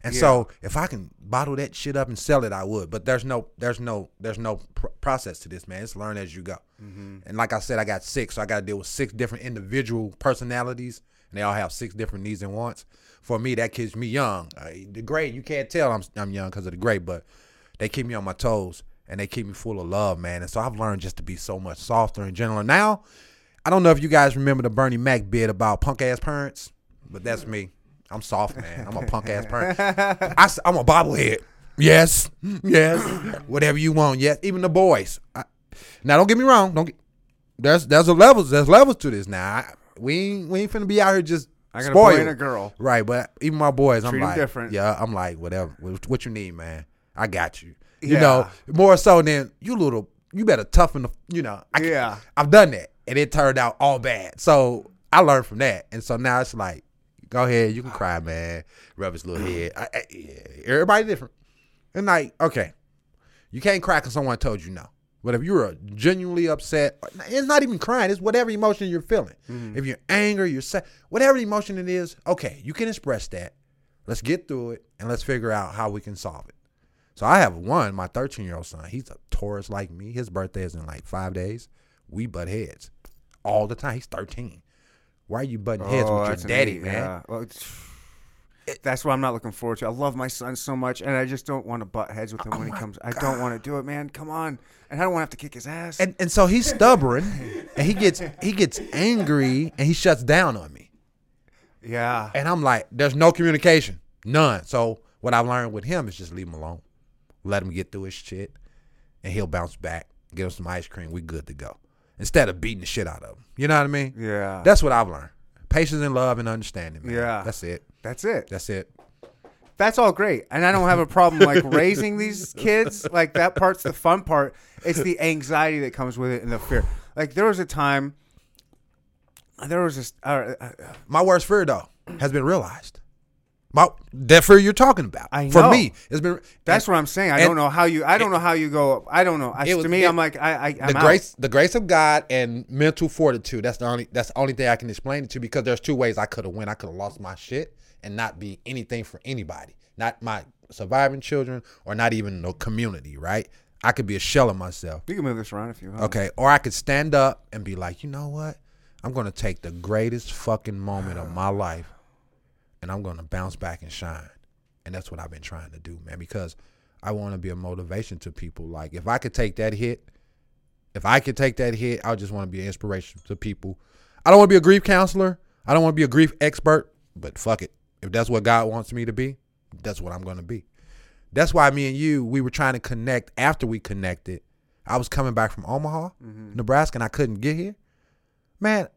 And Yeah. so if I can bottle that shit up and sell it, I would. But there's no, there's no, there's no pr- process to this, man. It's learn as you go. Mm-hmm. And like I said, I got six, so I got to deal with six different individual personalities, and they all have six different needs and wants. For me, that keeps me young. Uh, the grade, you can't tell I'm I'm young because of the grade, but they keep me on my toes and they keep me full of love, man. And so I've learned just to be so much softer and gentler. Now, I don't know if you guys remember the Bernie Mac bit about punk ass parents, but that's me. I'm soft, man. I'm a punk ass parent. I, am a bobblehead. Yes, yes. Whatever you want. Yes, even the boys. I, now, don't get me wrong. Don't get. There's there's a levels. There's levels to this. Now, I, we ain't we ain't finna be out here just I got a boy and a girl. Right, but even my boys, I'm like, different. yeah, I'm like, whatever, what, what you need, man, I got you. You Yeah. know, more so than you little, you better toughen the, you know, I, Yeah. I've done that, and it turned out all bad. So I learned from that, and so now it's like, go ahead, you can cry, man, rub his little head. I, I, yeah, everybody different, and like, okay, you can't cry because someone told you no. But if you're genuinely upset, it's not even crying. It's whatever emotion you're feeling. If you're angry, you're sad, whatever emotion it is, okay, you can express that. Let's get through it and let's figure out how we can solve it. So I have one, my 13 year old son. He's a Taurus like me. His birthday is in like five days. We butt heads all the time. He's 13. Why are you butting heads Oh, with your daddy, eight, man? yeah. Well, it's- That's what I'm not looking forward to. I love my son so much, and I just don't want to butt heads with him Oh when he comes. I don't want to do it, man. Come on, and I don't want to have to kick his ass. and and so he's stubborn, and he gets he gets angry, and he shuts down on me. yeah, And I'm like, there's no communication, none. So what I've learned with him is just leave him alone, let him get through his shit, and he'll bounce back. Give him some ice cream, we're good to go. Instead of beating the shit out of him, you know what I mean? yeah. That's what I've learned. Patience and love and understanding. Man. Yeah. that's it. that's it. That's it. That's all great, and I don't have a problem like raising these kids. Like that part's the fun part. It's the anxiety that comes with it and the fear. Like there was a time. There was this. Uh, uh, My worst fear though has been realized. My that fear you're talking about. I For me, it's been that's and what I'm saying. I and- don't know how you. I don't know how you go. I don't know. I, was- to me, it- I'm like I. I I'm the out. grace the grace of God and mental fortitude. That's the only that's the only thing I can explain it to because there's two ways I could have went. I could have lost my shit and not be anything for anybody. Not my surviving children or not even the community, right? I could be a shell of myself. You can move this around if you want. Okay. Or I could stand up and be like, you know what? I'm gonna take the greatest fucking moment of my life and I'm gonna bounce back and shine. And that's what I've been trying to do, man, because I want to be a motivation to people. Like if I could take that hit, if I could take that hit, I just want to be an inspiration to people. I don't want to be a grief counselor. I don't want to be a grief expert, but fuck it. If that's what God wants me to be, that's what I'm going to be. That's why me and you, we were trying to connect after we connected. I was coming back from Omaha, mm-hmm. Nebraska, and I couldn't get here. Man,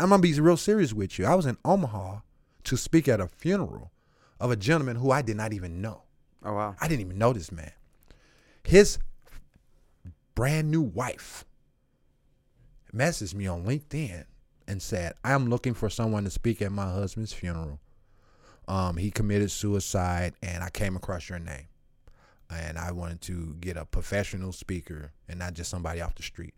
I'm going to be real serious with you. I was in Omaha to speak at a funeral of a gentleman who I did not even know. Oh wow. I didn't even know this man. His brand new wife messaged me on LinkedIn and said, I'm looking for someone to speak at my husband's funeral. Um, he committed suicide and I came across your name. And I wanted to get a professional speaker and not just somebody off the street.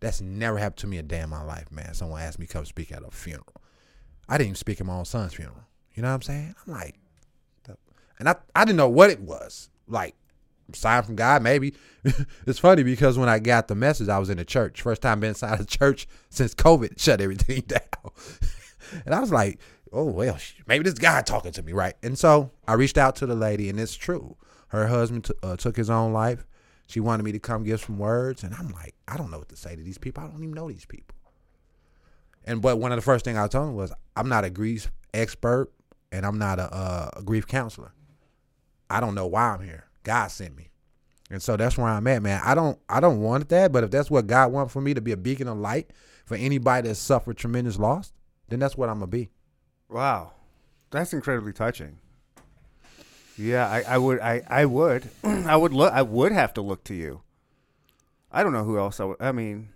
That's never happened to me a day in my life, man. Someone asked me to come speak at a funeral. I didn't even speak at my own son's funeral. You know what I'm saying? I'm like, and I, I didn't know what it was. Like, sign from God, maybe. it's funny because when I got the message, I was in the church. First time been inside a church since COVID shut everything down. and I was like, oh, well, maybe this guy talking to me, right? And so I reached out to the lady, and it's true. Her husband t- uh, took his own life. She wanted me to come give some words, and I'm like, I don't know what to say to these people. I don't even know these people. And but one of the first thing I told him was, I'm not a grief expert, and I'm not a, a grief counselor. I don't know why I'm here. God sent me. And so that's where I'm at, man. I don't I don't want that, but if that's what God wants for me to be a beacon of light for anybody that's suffered tremendous loss, then that's what I'm gonna be. Wow, that's incredibly touching. Yeah, I, I would, I, I would, I would look, I would have to look to you. I don't know who else I would. I mean,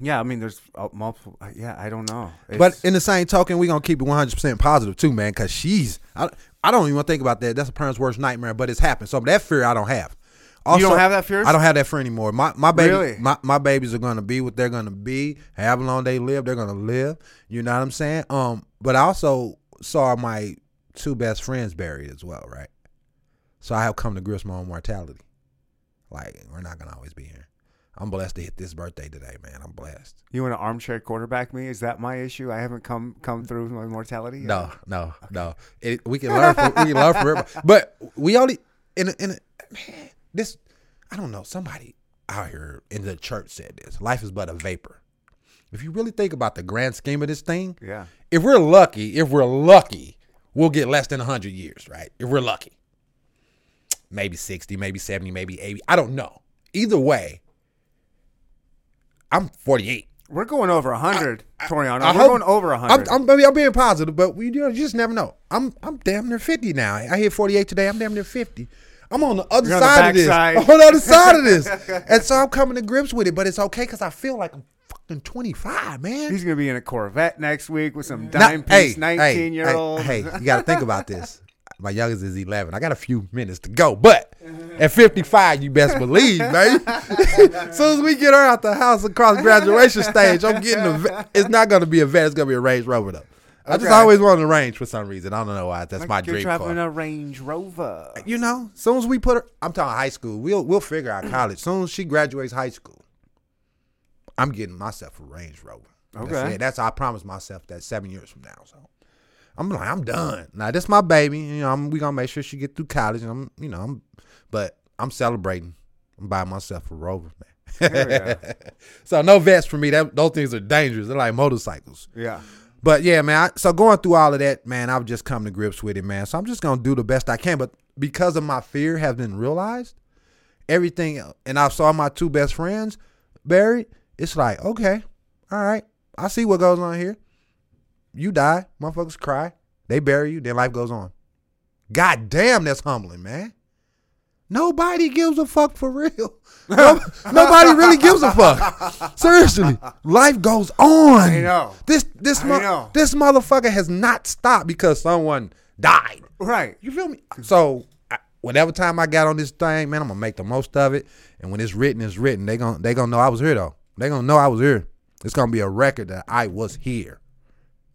yeah, I mean, there's uh, multiple. uh, Yeah, I don't know. But in the same token, we're gonna keep it 100 percent positive too, man. Cause she's I, I don't even think about that. That's a parent's worst nightmare, but it's happened. So that fear I don't have. You don't have that fear? I don't have that fear anymore. My my baby, Really? my, my babies are gonna be what they're gonna be. However long they live, they're gonna live. You know what I'm saying? Um, but I also saw my two best friends buried as well, right? So I have come to grips with my own mortality. Like we're not gonna always be here. I'm blessed to hit this birthday today, man. I'm blessed. you want to armchair quarterback me? Is that my issue? I haven't come come through my mortality. yet? No, no, no. It, we can learn. From, we can learn from everybody. But we only in in man. This I don't know. Somebody out here in the church said this. Life is but a vapor. If you really think about the grand scheme of this thing, Yeah. if we're lucky, if we're lucky, we'll get less than hundred years, right? If we're lucky, maybe sixty, maybe seventy, maybe eighty. I don't know. Either way, I'm 48. We're going over hundred, Toriano. I We're hope- going over I'm, hundred. I'm, I'm being positive, but we you, know, you just never know. I'm I'm damn near 50 now. I hit 48 today. I'm damn near 50. I'm on the other You're on the side of this. backside. I'm on the other side of this. And so I'm coming to grips with it, but it's okay because I feel like I'm fucking 25, man. He's gonna be in a Corvette next week with some dime hey, piece hey, nineteen year old. Hey, hey, you got to think about this. My youngest is 11. I got a few minutes to go, but at 55, you best believe, man. as soon as we get her out the house across graduation stage, I'm getting a. ve- It's not going to be a vet. It's going to be a Range Rover though. I just Okay. always wanted a Range for some reason. I don't know why. That's my You're dream driving car. a Range Rover. you know, as soon as we put her, I'm talking high school. We'll we'll figure out college. As soon as she graduates high school, I'm getting myself a Range Rover. That's Okay. it. That's I promised myself that seven years from now. So I'm like, I'm done. Now this my baby. You know, I'm, we gonna make sure she get through college. And I'm, you know, I'm, but I'm celebrating. I'm buying myself a Rover, man. So no vets for me. That those things are dangerous. They're like motorcycles. Yeah. But yeah, man. I, so going through all of that, man, I've just come to grips with it, man. So I'm just gonna do the best I can. But because of my fear has been realized, everything, and I saw my two best friends buried. It's like, okay, all right, I see what goes on here. You die, motherfuckers cry, they bury you, then life goes on. God damn, that's humbling, man. Nobody gives a fuck for real. No- nobody really gives a fuck. Seriously, life goes on. I know. This this mo- know. this motherfucker has not stopped because someone died. Right. You feel me? So I, whatever time I got on this thing, man, I'm gonna make the most of it. And when it's written, it's written. They gonna they gonna know I was here though. They gonna know I was here. It's gonna be a record that I was here.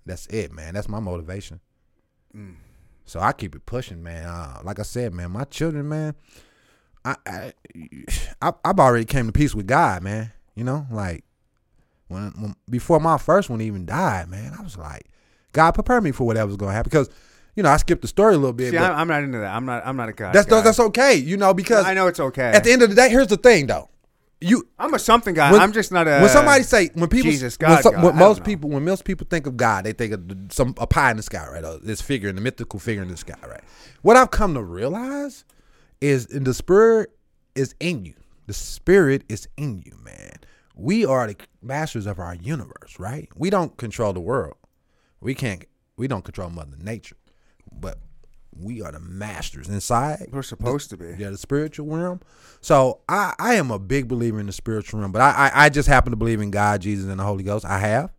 That's it, man. That's my motivation. So I keep it pushing, man. Uh, like I said, man, my children, man. I, I, I I've already came to peace with God, man. You know, like when, when before my first one even died, man, I was like, God prepare me for whatever's gonna happen because, you know, I skipped the story a little bit. See, I'm, not into that. I'm not. I'm not a guy. that's guy. that's okay, you know, because I know it's okay. at the end of the day, here's the thing, though. You I'm a something guy. when- I'm just not a. when somebody say when people Jesus, when, God, some- God, when most people when most people think of God, they think of some a pie in the sky, right? Uh, This figure, in the mythical figure in the sky, right? What I've come to realize is in the spirit is in you. The spirit is in you, man. We are the masters of our universe, right? We don't control the world. We can't. We don't control Mother Nature, but we are the masters inside. We're supposed to be. Yeah, the spiritual realm. So I, I am a big believer in the spiritual realm, but I, I, I just happen to believe in God, Jesus, and the Holy Ghost. I have.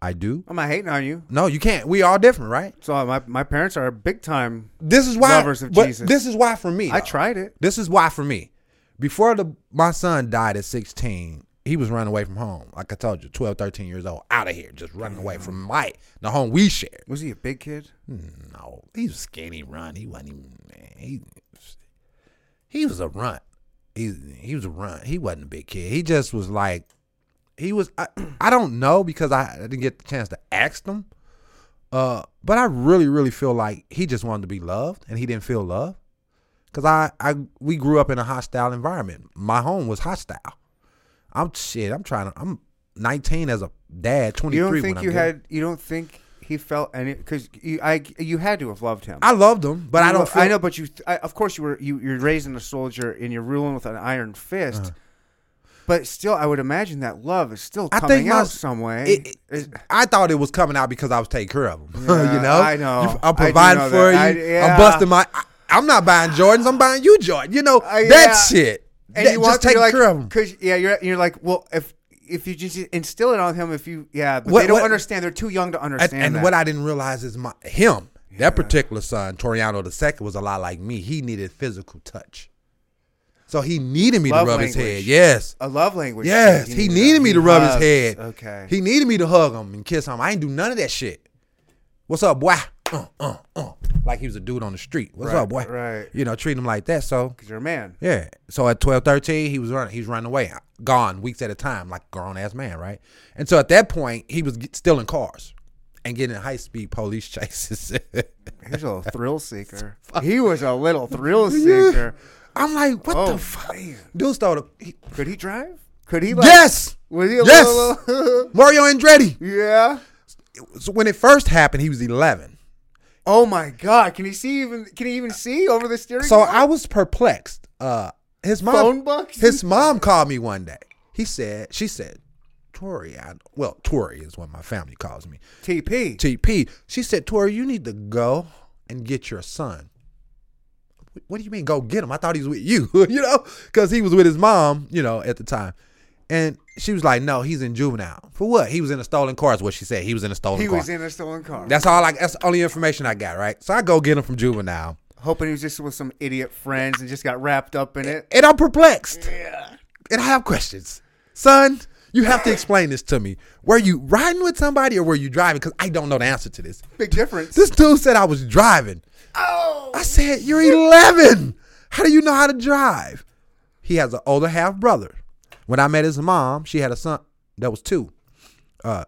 I do. I'm not hating on you. No, you can't. We all different, right? So my my parents are big time. This is why Lovers of but Jesus. This is why for me. I though. tried it. This is why for me. Before the my son died at 16, he was running away from home. Like I told you, 12, 13 years old, out of here, just running away from my the home we shared. Was he a big kid? No, he was skinny run. He wasn't even man, he he was a runt. He he was a runt. He wasn't a big kid. He just was like he was I, I don't know because I, I didn't get the chance to ask him. Uh but I really really feel like he just wanted to be loved and he didn't feel love. Cuz I I we grew up in a hostile environment. My home was hostile. I'm shit, I'm trying to I'm 19 as a dad, 23 You don't think you had? You don't think he felt any? Because you, I, you had to have loved him. I loved him, but I don't lo- feel I know, but you. I, of course, you were. You, you're raising a soldier, and you're ruling with an iron fist. Uh-huh. But still, I would imagine that love is still I coming think my- out some way. it- it- I thought it was coming out because I was taking care of him. Yeah, you know, I know. You- I I'm providing know for that. you. I- yeah. I'm busting my. I, I'm not buying Jordans. I'm buying you Jordan. You know Uh, that shit. And you just want taking like, care of him. Because yeah, you're you're like, well, if if you just instill it on him, if you yeah, but What- they don't what- understand. They're too young to understand. and that. what I didn't realize is my him. That particular son, Toriano the second, was a lot like me. He needed physical touch, so he needed me Love to rub his head. Yes. a love language. Yes, he needed me to rub his head. Okay. He needed me to hug him and kiss him. I ain't do none of that shit. What's up, boy? Uh, uh, uh. Like he was a dude on the street. What's Right, up, boy? right. You know, treat him like that. So Because you're a man. yeah. So at 12, 13, he was running. He was running away, gone weeks at a time, like a grown ass man, right? And so at that point, he was get- in cars and getting high speed police chases. He was a little thrill seeker. he was a little thrill seeker. I'm like, what Oh the fuck? man. Dude started. He, Could he drive? Could he? Like, yes, Was he a yes. little? Mario Andretti. yeah. So when it first happened, he was 11. Oh my God! Can he see even? Can he even see over the steering? So wheel? I was perplexed. Uh, his mom, Phone books? his mom called me one day. He said, she said, Tori, I, well, Tori is what my family calls me. TP. TP. She said, Tori, you need to go and get your son. "What- What do you mean go get him? I thought he was with you, you know, because he was with his mom, you know, at the time. And she was like, no, he's in juvenile. For what? He was in a stolen car, is what she said. He was in a stolen he car. was in a stolen car. that's all I, that's the only information I got, right? So I go get him from juvenile. Hoping he was just with some idiot friends and just got wrapped up in it. And I'm perplexed. Yeah. and I have questions. Son, you have to explain this to me. Were you riding with somebody or were you driving? Because I don't know the answer to this. Big difference. This dude said I was driving. oh. I said, You're 11. How do you know how to drive? He has an older half brother. When I met his mom, she had a son that was two. Uh,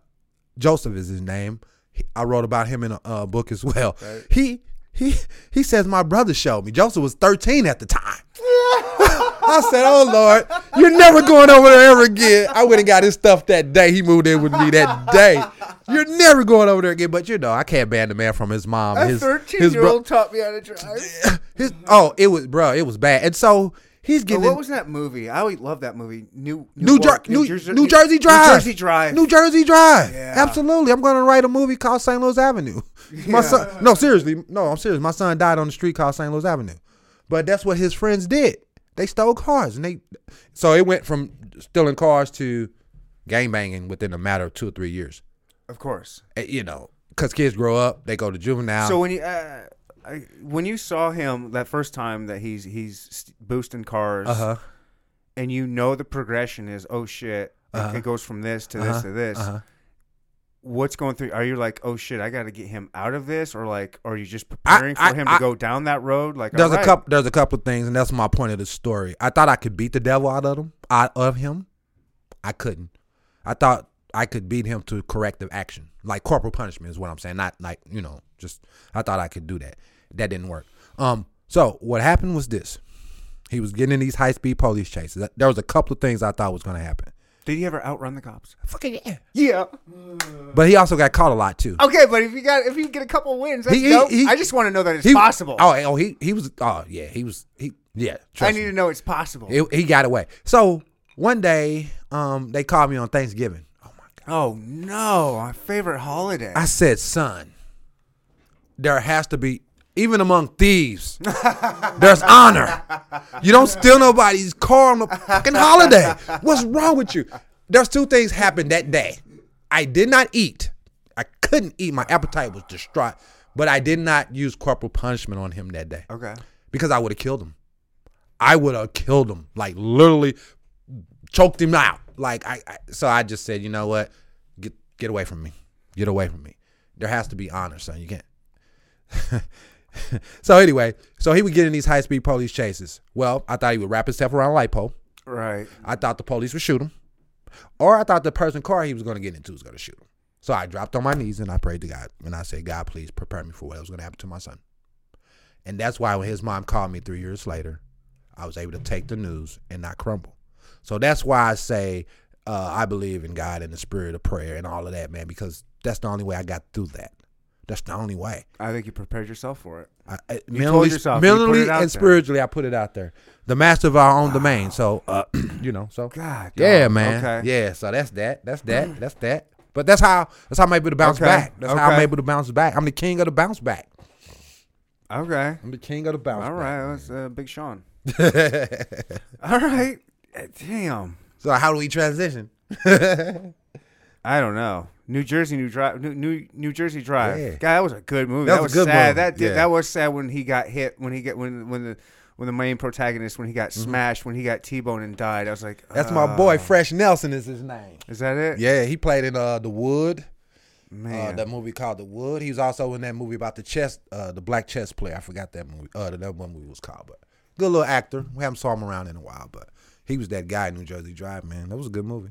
Joseph is his name. he- I wrote about him in a uh, book as well. He he he says my brother showed me. Joseph was 13 at the time. I said, "Oh Lord, you're never going over there ever again." I went and got his stuff that day. He moved in with me that day. You're never going over there again. But you know, I can't ban the man from his mom. A his, thirteen his year bro- old taught me how to drive. his oh, it was bro, it was bad. And so he's But getting what was that movie? I always love that movie. New New, Jer- York- New, Jersey, New Jersey Drive. New Jersey Drive. New Jersey Drive. Yeah. Absolutely. I'm going to write a movie called St. Louis Avenue. My Yeah. son, no, seriously. No, I'm serious. My son died on the street called St. Louis Avenue. But that's what his friends did. They stole cars and they so it went from stealing cars to gang banging within a matter of 2 or 3 years. of course. Eh, You know, cuz kids grow up, they go to juvenile. So when you uh, I, when you saw him that first time that he's he's boosting cars, uh-huh. and you know the progression is oh shit, it- Uh-huh. it goes from this to Uh-huh. this to this. Uh-huh. What's going through? Are you like, oh shit, I got to get him out of this, or like, are you just preparing I- for him I- to go down that road? Like, There's right. a couple. There's a couple of things, and that's my point of the story. I thought I could beat the devil out of him. Out of him, I couldn't. I thought I could beat him to corrective action, like corporal punishment is what I'm saying. Not like you know, just I thought I could do that. That didn't work. Um. So what happened was this: he was getting in these high speed police chases. There was a couple of things I thought was going to happen. Did he ever outrun the cops? Fucking yeah. Yeah. But he also got caught a lot too. Okay, but if you got if you get a couple wins, that's He- he- dope. he- I just want to know that it's He- possible. Oh, oh, he he was. Oh yeah, he was. He yeah. I need me. to know it's possible. He, he got away. So one day, um, they called me on Thanksgiving. Oh my god! oh no, my favorite holiday. I said, son, there has to be even among thieves. there's honor. You don't steal nobody's car on a fucking holiday. What's wrong with you? There's two things happened that day. I did not eat. I couldn't eat. My appetite was distraught. But I did not use corporal punishment on him that day okay. because I would have killed him. I would have killed him, like literally choked him out. Like I, I, so I just said, you know what, get get away from me, get away from me. There has to be honor, son. You can't. so anyway, so he would get in these high speed police chases. Well, I thought he would wrap himself around a light pole. Right. I thought the police would shoot him, or I thought the person car he was going to get into was going to shoot him. So I dropped on my knees and I prayed to God and I said, God, please prepare me for what was going to happen to my son. And that's why when his mom called me three years later, I was able to take the news and not crumble. So that's why I say uh, I believe in God and the spirit of prayer and all of that, man, because that's the only way I got through that. That's the only way. I think you prepared yourself for it. I, I, You mentally, yourself, mentally out and there. spiritually, I put it out there. The master of our own domain. So, uh, you know, so God. yeah, dog. man. Okay. Yeah, so that's that. That's that. That's that. But that's how that's how I'm able to bounce Okay, back. That's how I'm able to bounce back. I'm the king of the bounce back. Okay. I'm the king of the bounce All back. right. That's uh, Big Sean. All right. Damn. so how do we transition? I don't know. New Jersey, New Drive, New New, New Jersey Drive. Yeah. God, that was a good movie. That That, was good sad. movie, That did, yeah. that was sad when he got hit. When he get when when the when the main protagonist when he got smashed when he got T-boned and died. I was like, Mm-hmm. That's my boy uh, Fresh Nelson is his name. Is that it? Yeah, he played in uh The Wood. Uh, Man. that movie called The Wood. He was also in that movie about the chess, uh, the black chess player. I forgot that movie. Uh, that one movie was called, but good little actor. We haven't saw him around in a while, but he was that guy in New Jersey Drive. Man, that was a good movie.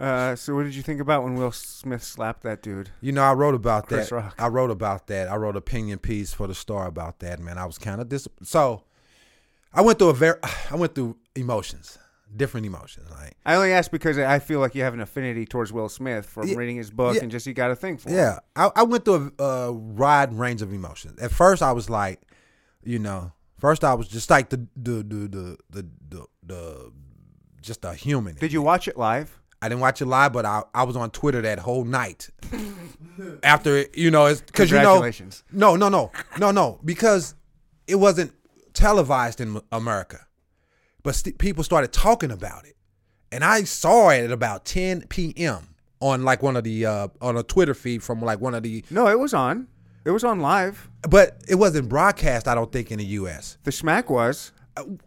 Uh, so what did you think about when Will Smith slapped that dude? You know, I wrote about Chris that. Rock. I wrote about that. I wrote opinion piece for the Star about that. Man, I was kind of dis. So, I went through a very, I went through emotions, different emotions. Like, I only asked because I feel like you have an affinity towards Will Smith from Yeah, reading his book yeah. and just you got a thing for yeah, I, I went through a, a wide range of emotions. At first, I was like, you know, first I was just like the the the the the, the, the just a human. Did you watch it live? I didn't watch it live, but I, I was on Twitter that whole night. After it, you know, it's because you know, Congratulations. no, no, no, no, no, because it wasn't televised in America, but st- people started talking about it, and I saw it at about 10 p.m. on like one of the uh, on a Twitter feed from like one of the, No, it was on. It was on live. but it wasn't broadcast. I don't think in the U.S. The smack was.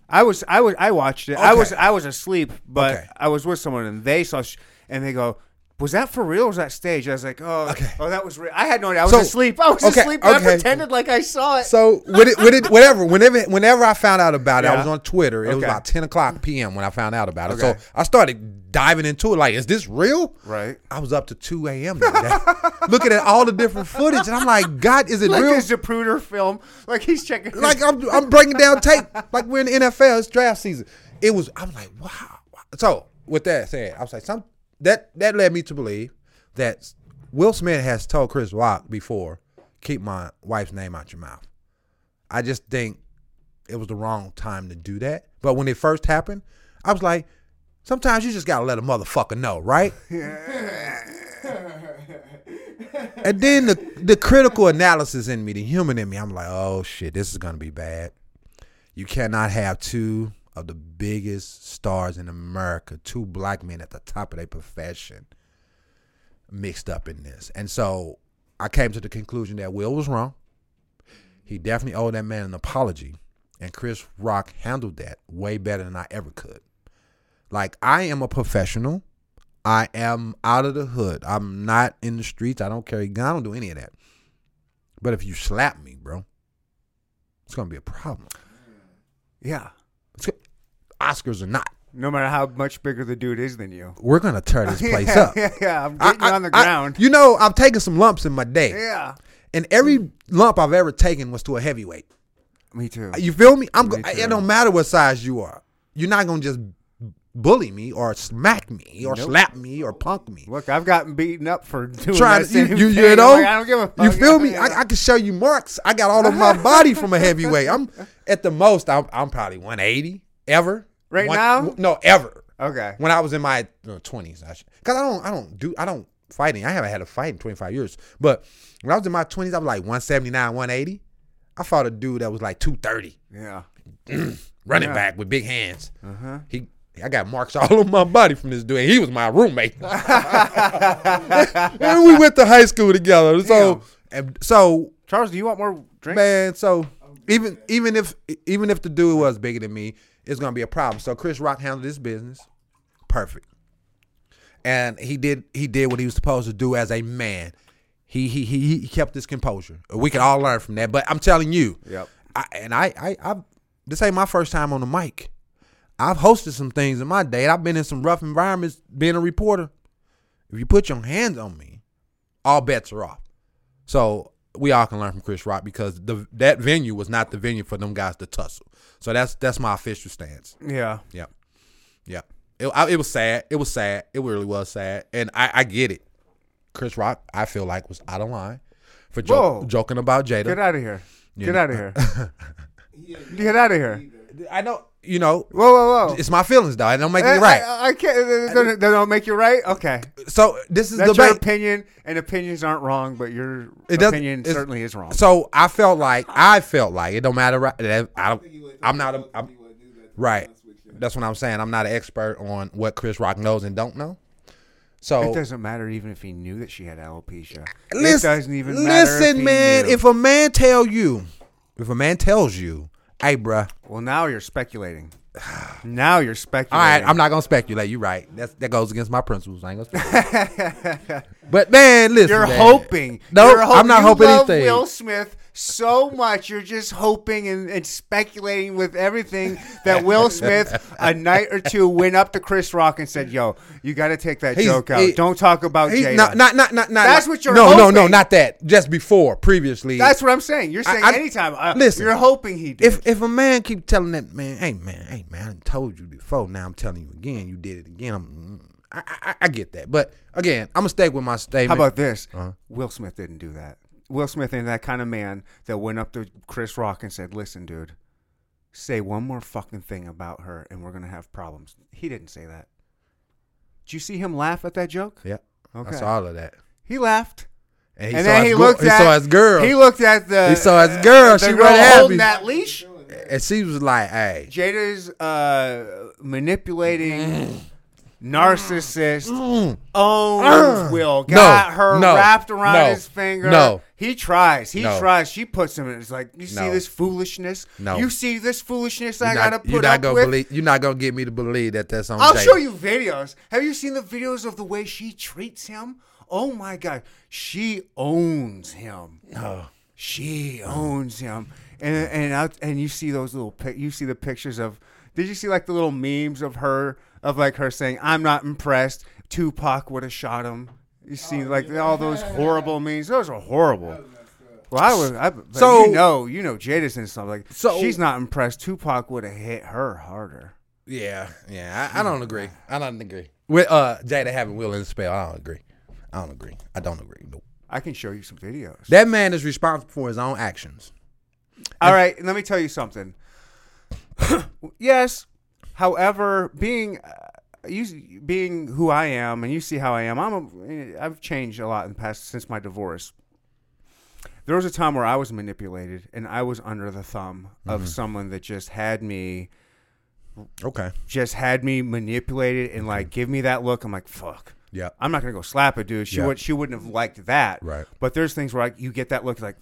I was I was I watched it. I was I was asleep, but Okay. I was with someone and they saw sh- and they go, Was that for real or was that stage? I was like, oh, Okay. oh, that was real. I had no idea. I was So- asleep. I was okay, asleep. but I pretended like I saw it. So with it, with it, whatever. Whenever, whenever I found out about it, I was on Twitter. It was about ten o'clock p.m. when I found out about it. Okay. So I started diving into it. Like, is this real? Right. I was up to two a.m. looking at all the different footage, and I'm like, God, is it Like real? a Zapruder film. Like he's checking. like I'm, I'm breaking down tape like we're in the NFL. It's draft season. It was. I'm like, wow. So with that said, I was like, some that that led me to believe that Will Smith has told Chris Rock before, keep my wife's name out your mouth. I just think it was the wrong time to do that. But when it first happened, I was like, sometimes you just gotta let a motherfucker know, right? And then the the critical analysis in me, the human in me, I'm like, oh shit, this is gonna be bad. You cannot have two of the biggest stars in America, two black men at the top of their profession, mixed up in this. And so I came to the conclusion that Will was wrong. He definitely owed that man an apology. And Chris Rock handled that way better than I ever could. Like I am a professional. I am out of the hood. I'm not in the streets. I don't carry gun. I don't do any of that. But if you slap me, bro, it's gonna be a problem. yeah. Oscars or not, No matter how much bigger the dude is than you. we're gonna tear this place yeah, up. Yeah, yeah. I'm I- getting you I- on the I- ground. you know, I've taken some lumps in my day, yeah. and every lump I've ever taken was to a heavyweight. Me too. You feel me? I'm. Me it don't matter what size you are. You're not gonna just bully me or smack me or Nope. slap me or punk me. Look, I've gotten beaten up for doing Trying that to, you, same you, you. I'm know, like, I don't give a fuck. you feel me? I, I can show you marks. I got all of my body from a heavyweight. I'm at the most. I'm, I'm probably 180 ever. Right One- now? No, ever. okay. When I was in my 20s, because I don't, I don't do, I don't fighting. I haven't had a fight in 25 years. But when I was in my 20s, I was like 179, 180. I fought a dude that was like 230, Yeah. running Yeah. back with big hands. Uh-huh. He, I got marks all over my body from this dude. and He was my roommate. and we went to high school together. So, and so Charles, do you want more drink? man, so even even if even if the dude was bigger than me, it's gonna be a problem. So Chris Rock handled his business perfect, and he did he did what he was supposed to do as a man. He he he, he kept his composure. We can all learn from that. But I'm telling you, Yep. I, and I I I this ain't my first time on the mic. I've hosted some things in my day. I've been in some rough environments being a reporter. If you put your hands on me, all bets are off. So we all can learn from Chris Rock because the that venue was not the venue for them guys to tussle. So that's that's my official stance. Yeah. Yep, yep. It, I, it was sad. It was sad. It really was sad, and I, I get it. Chris Rock, I feel like was out of line for jo- joking about Jada. Get out of here. You Get know- out of here. Get out of here. I know, you know, Whoa, whoa, whoa. it's my feelings though. It don't make I, me eh, right. I, I can't. They don't, make you right. Okay, so this is that's the your opinion, and opinions aren't wrong, but your It opinion certainly is wrong. So I felt like I felt like it don't matter. Right? I don't. I'm not. A, I'm, right. That's what I'm saying. I'm not an expert on what Chris Rock knows and don't know. So it doesn't matter even if he knew that she had alopecia. listen, it doesn't even matter. listen, man. knew. If a man tell you, if a man tells you, hey, bruh, well, now you're speculating. Now you're all speculating. right, I'm not gonna speculate. You're right. That's that goes against my principles. I ain't gonna speculate. but man, listen, You're man. hoping. No, You're I'm not you hoping love anything. Will Smith so much. You're just hoping and, and speculating with everything that Will Smith a night or two went up to Chris Rock and said, "Yo, you got to take that He's- joke out. he- Don't talk about Jada." not, not, not, not, not. That's like- what you're No, no, no, hoping. not that. Just before, previously. That's what I'm saying. You're saying I- I- anytime. Uh, listen, you're hoping he did. if if a man keep telling that man, hey man, hey man, I told you before. Now I'm telling you again. You did it again. I'm, I, I, I get that, but again, I'm gonna stay with my statement. How about this? Uh-huh. Will Smith didn't do that. Will Smith ain't that kind of man that went up to Chris Rock and said, "Listen, dude, say one more fucking thing about her, and we're gonna have problems." He didn't say that. Did you see him laugh at that joke? Yeah, Okay. I saw all of that. He laughed, And, he and then he looked he at saw his girl, He looked at the. He saw his girl. the She girl wasn't happy. holding that leash. and she was like, "Hey, Jada's uh, manipulating, narcissist, Mm. owns Will, got her no, wrapped around no, his finger. no. He tries. He No. tries. She puts him in. It's like, you see this foolishness? No. You see this foolishness You're I gotta put you're not up gonna with? believe. You're not gonna get me to believe that that's on. I'll show you videos. Have you seen the videos of the way she treats him? Oh my god, she owns him. Oh. She owns him, and and out, and you see those little. You see the pictures of. Did you see like the little memes of her of like her saying, "I'm not impressed." Tupac would have shot him. You see like all those horrible memes. Those are horrible. Well, I was. I, but So- you know, you know, Jada's and stuff like. So- she's not impressed. Tupac would have hit her harder. Yeah, yeah. I, I don't agree. I don't agree. With uh Jada having Will in the spell, I don't agree. I don't agree. I don't agree. Nope. I can show you some videos. That man is responsible for his own actions. All right, let me tell you something. yes, however, being uh, you being who I am, and you see how I am, I'm a, I've changed a lot in the past since my divorce. There was a time where I was manipulated, and I was under the thumb of someone that just had me, Okay. just had me manipulated, and like give me that look. I'm like, fuck. Yeah. I'm not gonna go slap a dude. She Yeah. would she wouldn't have liked that. Right. But there's things where like you get that look like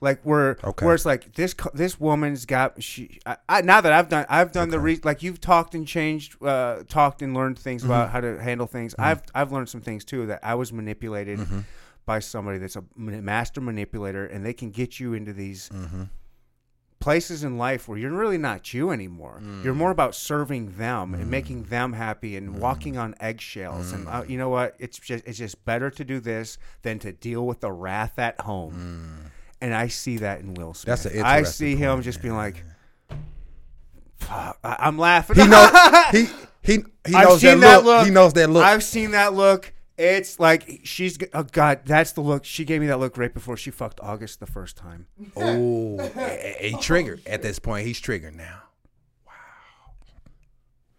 like where Okay. where it's like this this woman's got she I, I now that I've done I've done the re like you've talked and changed uh talked and learned things Mm-hmm. about how to handle things. I've I've learned some things too that I was manipulated Mm-hmm. by somebody that's a master manipulator and they can get you into these Mm-hmm. places in life where you're really not you anymore. You're Mm. more about serving them and making them happy and walking on eggshells. And uh, you know what? It's just it's just better to do this than to deal with the wrath at home. And I see that in Will Smith. That's an I see him point, just being like, "Fuck," I- I'm laughing. He knows. he he he I've knows seen that look. He knows that look. I've seen that look. It's like she's oh god, that's the look. She gave me that look right before she fucked August the first time. oh, he triggered at this point. He's triggered now. Wow.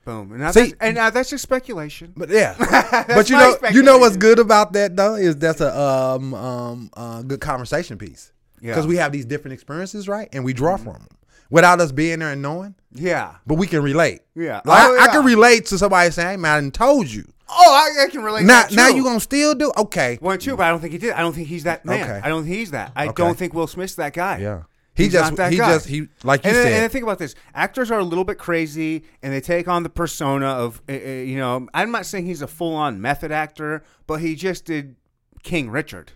Boom. And now, See- that's, and now that's just speculation. But yeah, but you my know, you know what's speculation. good about that though is that's a um um uh, good conversation piece Yeah. because we have these different experiences, right? And we draw from them without us being there and knowing, Yeah. but we can relate. Yeah. Like, Oh, I, I can relate to somebody saying, "Hey, man, I done told you." Oh, I, I can relate. Now, to that now you gonna still do? Okay, one too, but I don't think he did. I don't think he's that man. Okay. I don't think he's that. I Okay. don't think Will Smith's that guy. yeah. He He's just he guy. just he like you and, said. and then think about this: actors are a little bit crazy, and they take on the persona of, uh, uh, you know. I'm not saying he's a full-on method actor, but he just did King Richard,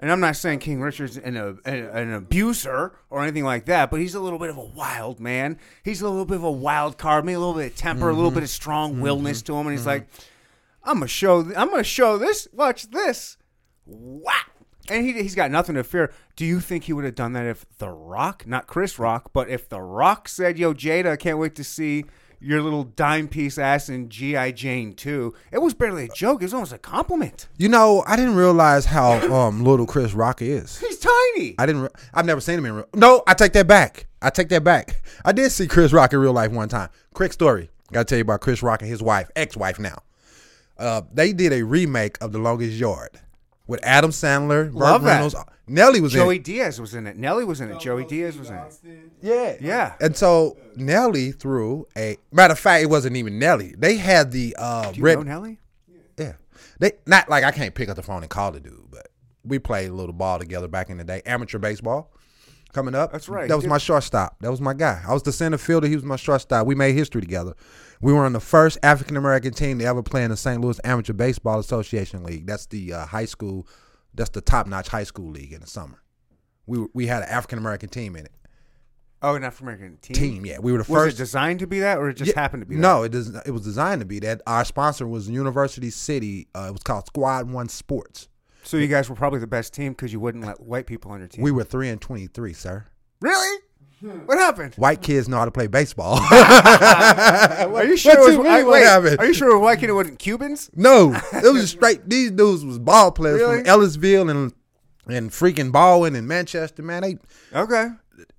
and I'm not saying King Richard's an, a, an, an abuser or anything like that, but he's a little bit of a wild man. He's a little bit of a wild card, maybe a little bit of temper, a little mm-hmm. bit of strong mm-hmm. willness to him, and he's mm-hmm. like, "I'm gonna show, I'm gonna show this. Watch this." Wow. And he, he's got nothing to fear. Do you think he would have done that if The Rock, not Chris Rock, but if The Rock said, Yo, Jada, I can't wait to see your little dime piece ass in G.I. Jane 2? It was barely a joke. It was almost a compliment. you know, I didn't realize how um little Chris Rock is. He's tiny. I didn't. Re- I've never seen him in real. No, I take that back. I take that back. I did see Chris Rock in real life one time. Quick story. Got to tell you about Chris Rock and his wife, ex-wife now. Uh, they did a remake of The Longest Yard with Adam Sandler, Burt Love that. Reynolds. Nelly was Joey in. It. Joey Diaz was in it. Nelly was in it. Joey Diaz was in it. Yeah, Yeah. And so Nelly threw a matter of fact, it wasn't even Nelly. They had the uh, Do you red. know Nelly? Yeah. They not like I can't pick up the phone and call the dude, but we played a little ball together back in the day. Amateur baseball coming up. That's right. That was Did- my shortstop. That was my guy. I was the center fielder. He was my shortstop. We made history together. We were on the first African American team to ever play in the St. Louis Amateur Baseball Association League. That's the uh, high school. That's the top notch high school league in the summer. We we had an African American team in it. Oh, an African American team. Team, yeah. We were the Was first. it designed to be that, or it just Yeah, happened to be that? No, it does. It was designed to be that. Our sponsor was University City. Uh, it was called Squad One Sports. So you guys were probably the best team because you wouldn't let white people on your team. We were three and twenty three, sir. really? Hmm. What happened? White kids know how to play baseball. Are you sure? What it you was, mean, I- what wait, happened? Are you sure white kid wasn't Cubans? no, it was straight. These dudes was ball players Really? from Ellisville and and freaking Ballwin and Manchester. Man, they Okay.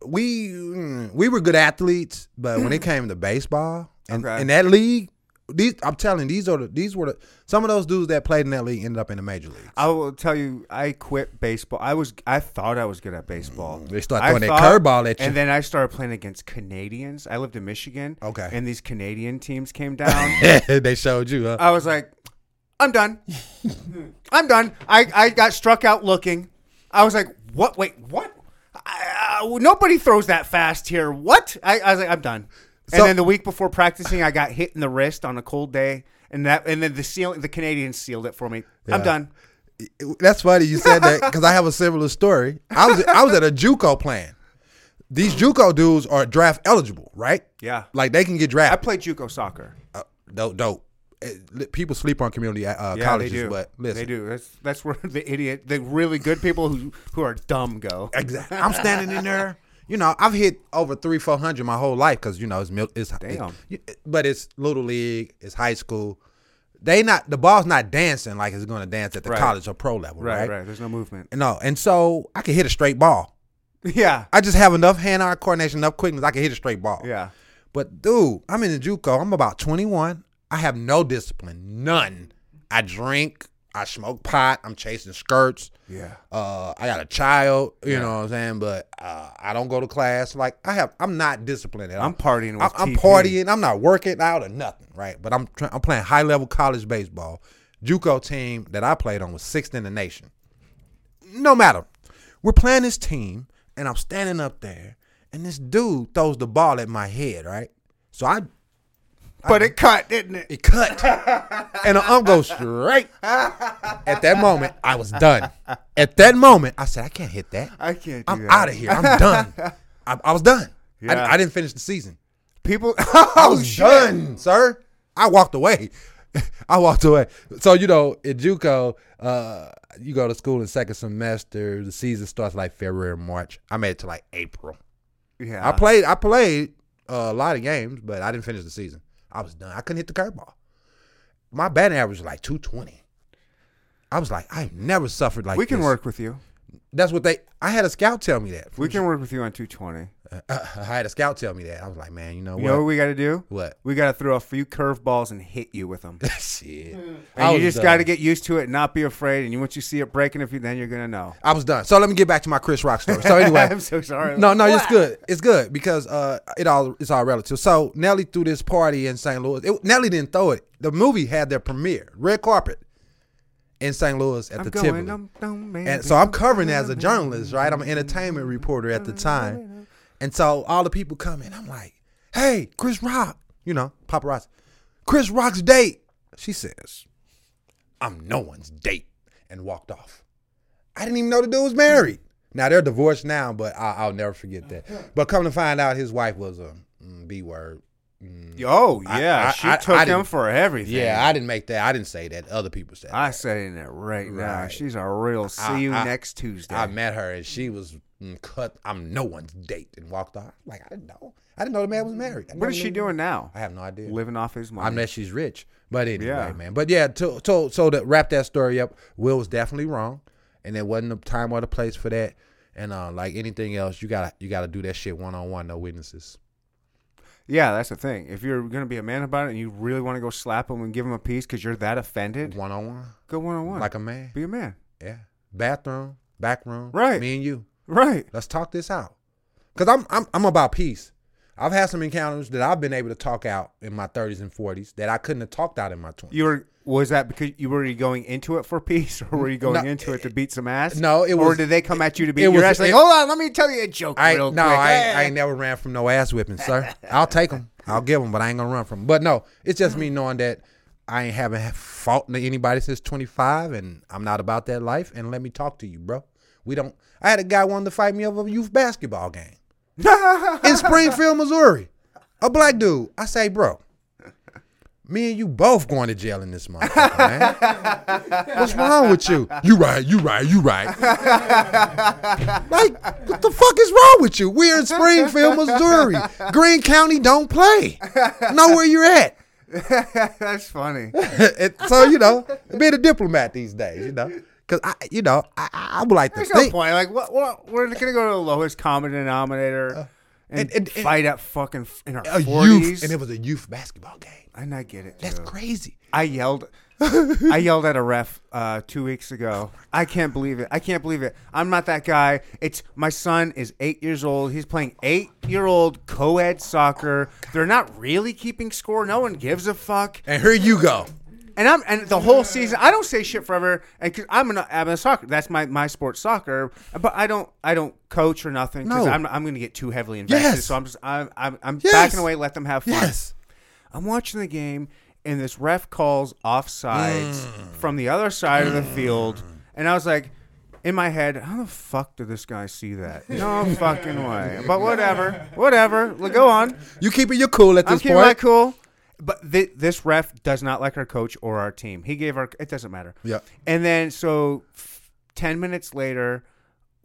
we we were good athletes, but when it came to baseball and Okay. in that league, these I'm telling these are the these were the some of those dudes that played in that league ended up in the major leagues. I will tell you, I quit baseball. I was, I thought I was good at baseball. They start I throwing that thought- curveball at you. and then I started playing against Canadians. I lived in Michigan. Okay. and these Canadian teams came down. they showed you, huh? I was like, I'm done. I'm done. I, I got struck out looking. I was like, what? Wait, what? I, uh, nobody throws that fast here. What? I, I was like, I'm done. So- and then the week before practicing, I got hit in the wrist on a cold day, and that, and then the seal, the Canadians sealed it for me. I'm done. That's funny you said that because I have a similar story. I was I was at a JUCO playing. These JUCO dudes are draft eligible, right? Yeah. Like they can get drafted. I played JUCO soccer. Uh, dope, dope. Uh, People sleep on community uh, Yeah, colleges, they do. but listen, they do. That's that's where the idiot, the really good people who who are dumb go. Exactly. I'm standing in there. You know, I've hit over three, four hundred my whole life because you know it's mil- it's Damn. it- but it's little league, it's high school. They not the ball's not dancing like it's going to dance at the Right. college or pro level, Right, right? right. There's no movement. No, and so I can hit a straight ball. Yeah, I just have enough hand-eye coordination, enough quickness. I can hit a straight ball. yeah. But dude, I'm in the JUCO. I'm about 21. I have no discipline, none. I drink. I smoke pot. I'm chasing skirts. Yeah. Uh, I got a child. You know what I'm saying? But uh, I don't go to class. Like I have, I'm not disciplined at all. I'm partying with I'm, I'm partying. I'm not working out or nothing, right? But I'm try- I'm playing high level college baseball. JUCO team that I played on was sixth in the nation. No matter, we're playing this team, and I'm standing up there, and this dude throws the ball at my head, right? So I But it cut, didn't it? it cut, and the arm goes straight. At that moment, I was done. At that moment, I said, I can't hit that. I can't. Do I'm out of here. I'm done. I, I was done. I- Yeah. I, didn't finish the season. People. I Oh was shit. done, sir. I walked away. I walked away. So you know, at JUCO, uh, you go to school in second semester. The season starts like February, March. I made it to like April. Yeah. I played. I played uh, a lot of games, but I didn't finish the season. I was done. I couldn't hit the curveball. My batting average was like two twenty. I was like, I've never suffered like we can this. work with you. That's what they. I had a scout tell me that. We can work with you on 220. I had a scout tell me that. I was like, man, you know You what? know what we got to do? What? We got to throw a few curveballs and hit you with them. Shit. I And you just got to get used to it and not be afraid. And you, once you see it breaking, if you then you're gonna know. I was done. So let me get back to my Chris Rock story. So anyway, I'm so sorry. no, no, it's good. It's good because uh, it all it's all relative. So Nelly threw this party in St. Louis. It, Nelly didn't throw it. The movie had their premiere, red carpet, in St. Louis at I'm the going. Tivoli. dum, dum, baby. And so I'm covering as a journalist, right? I'm an entertainment reporter at the time. And so all the people come in. I'm like, hey, Chris Rock, you know, paparazzi. Chris Rock's date. She says, I'm no one's date. And walked off. I didn't even know the dude was married. Now they're divorced now, but I, I'll never forget that. But come to find out, his wife was a mm, B word. Oh yeah, I- she I- took I him for everything. Yeah, I didn't make that. I didn't say that. Other people said. I that. said it right now. Right. She's a real. See you next Tuesday. I met her and she was mm, cut. I'm no one's date and walked off. Like I didn't know. I didn't know the man was married. What is she doing now? I have no idea. Living off his money. I Unless she's rich. But anyway, Yeah. man. But yeah, to, to, so to wrap that story up, Will was definitely wrong, and there wasn't a time or the place for that. And uh, like anything else, you gotta you gotta do that shit one on one, no witnesses. Yeah, that's the thing. If you're gonna be a man about it and you really want to go slap him and give him a piece because you're that offended, One on one, go one on one. like a man. be a man. Yeah, bathroom, back room, Right. Me and you. Right. Let's talk this out. Cause I'm I'm I'm about peace. I've had some encounters that I've been able to talk out in my 30s and 40s that I couldn't have talked out in my 20s. You were. Was that because you were you going into it for peace, or were you going No, into it to beat some ass? no, it Or was- did they come at you to beat your was- ass? Like, it- hold on, let me tell you a joke I no. I ain't, I ain't never ran from no ass whipping, sir. I'll take them. I'll give them, but I ain't gonna run from 'em. But no, it's just me knowing that I ain't haven't fought anybody since 25, and I'm not about that life. And let me talk to you, bro. We don't. I had a guy wanting to fight me over a youth basketball game in Springfield, Missouri. A black dude. I say, bro. Me and you both going to jail in this month. man. What's wrong with you? You right, you right, you right. Like, what the fuck is wrong with you? We're in Springfield, Missouri. Greene County don't play. Know where you're at. That's funny. So you know, being a diplomat these days, you know, because I, you know, I, I would like to There's no think. point. Like, what? What? We're gonna go to the lowest common denominator. and, And- and- and- fight at fucking in our forties. and it was a youth basketball game. and I get it. That's too. crazy. I yelled. I yelled at a ref uh, two weeks ago. I can't believe it. I can't believe it. I'm not that guy. It's my son is eight years old. He's playing eight year old co-ed soccer. They're not really keeping score. No one gives a fuck. And here you go. And I'm and the whole season I don't say shit forever. And cause I'm an I'm a soccer. That's my my sport soccer. But I don't I don't coach or nothing because No. I'm I'm going to get too heavily invested. Yes. So I'm just I'm I'm, I'm Yes. backing away. Let them have fun. Yes. I'm watching the game, and this ref calls offsides Mm. from the other side of the field, and I was like, in my head, how the fuck did this guy see that? No fucking way. But whatever, whatever. Well, Go on. You keeping your cool at this point. I'm keeping point. my cool. But th- this ref does not like our coach or our team. He gave our. It doesn't matter. Yeah. And then so, f- ten minutes later,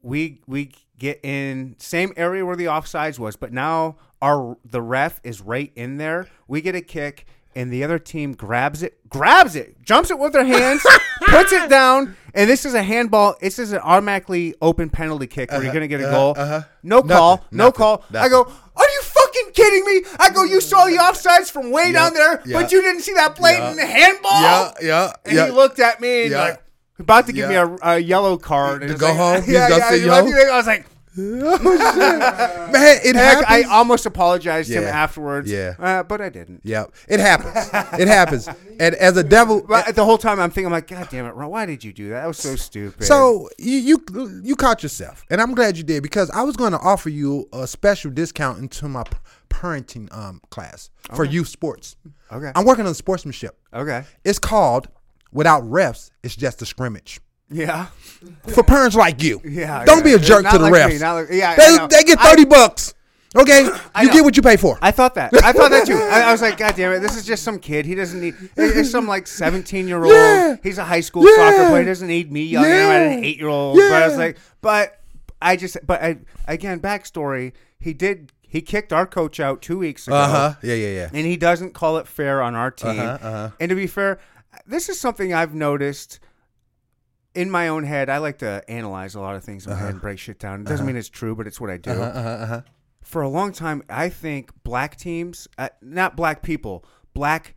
we we get in same area where the offsides was, but now our the ref is right in there. We get a kick, and the other team grabs it, grabs it, jumps it with their hands, puts it down, and this is a handball. This is an automatically open penalty kick where you're gonna get a goal. uh-huh. No call, Nothing, no nothing, call. I go, are you fucking kidding me? I go, you saw the offsides from way down there, yeah. but you didn't see that blatant handball. Yeah, yeah, And yeah. he looked at me and Yeah. like about to give Yeah. me a, a yellow card and To go like- home? Yeah, yeah. you let home? me think- I was like, Man, it heck, I almost apologized to him afterwards. Yeah. uh, but I didn't. yeah, it happens. it happens. And as a devil, But the whole time I'm thinking, I'm like, God damn it, Ron, why did you do that? That was so stupid. So you, you you caught yourself, and I'm glad you did because I was going to offer you a special discount into my parenting um class for youth sports. Okay. I'm working on sportsmanship. okay, It's called without refs. It's just a scrimmage yeah, for parents like you. yeah. Don't yeah. be a jerk to the like refs. me, like- yeah, they, they get I- thirty bucks. Okay, you get what you pay for. I thought that. I thought that too. I, I was like, God damn it, this is just some kid. He doesn't need. It's some like seventeen year old. Yeah. He's a high school Yeah. soccer player. He doesn't need me yelling him at an eight year old. But I was like, but I just, but I again, backstory. He did. He kicked our coach out two weeks ago. Uh huh. Yeah, yeah, yeah. and he doesn't call it fair on our team. Uh-huh, uh-huh. And to be fair, this is something I've noticed in my own head. I like to analyze a lot of things in my head and break shit down. It doesn't mean it's true, but it's what I do. Uh-huh, uh-huh, uh-huh. For a long time, I think black teams, uh, not black people, black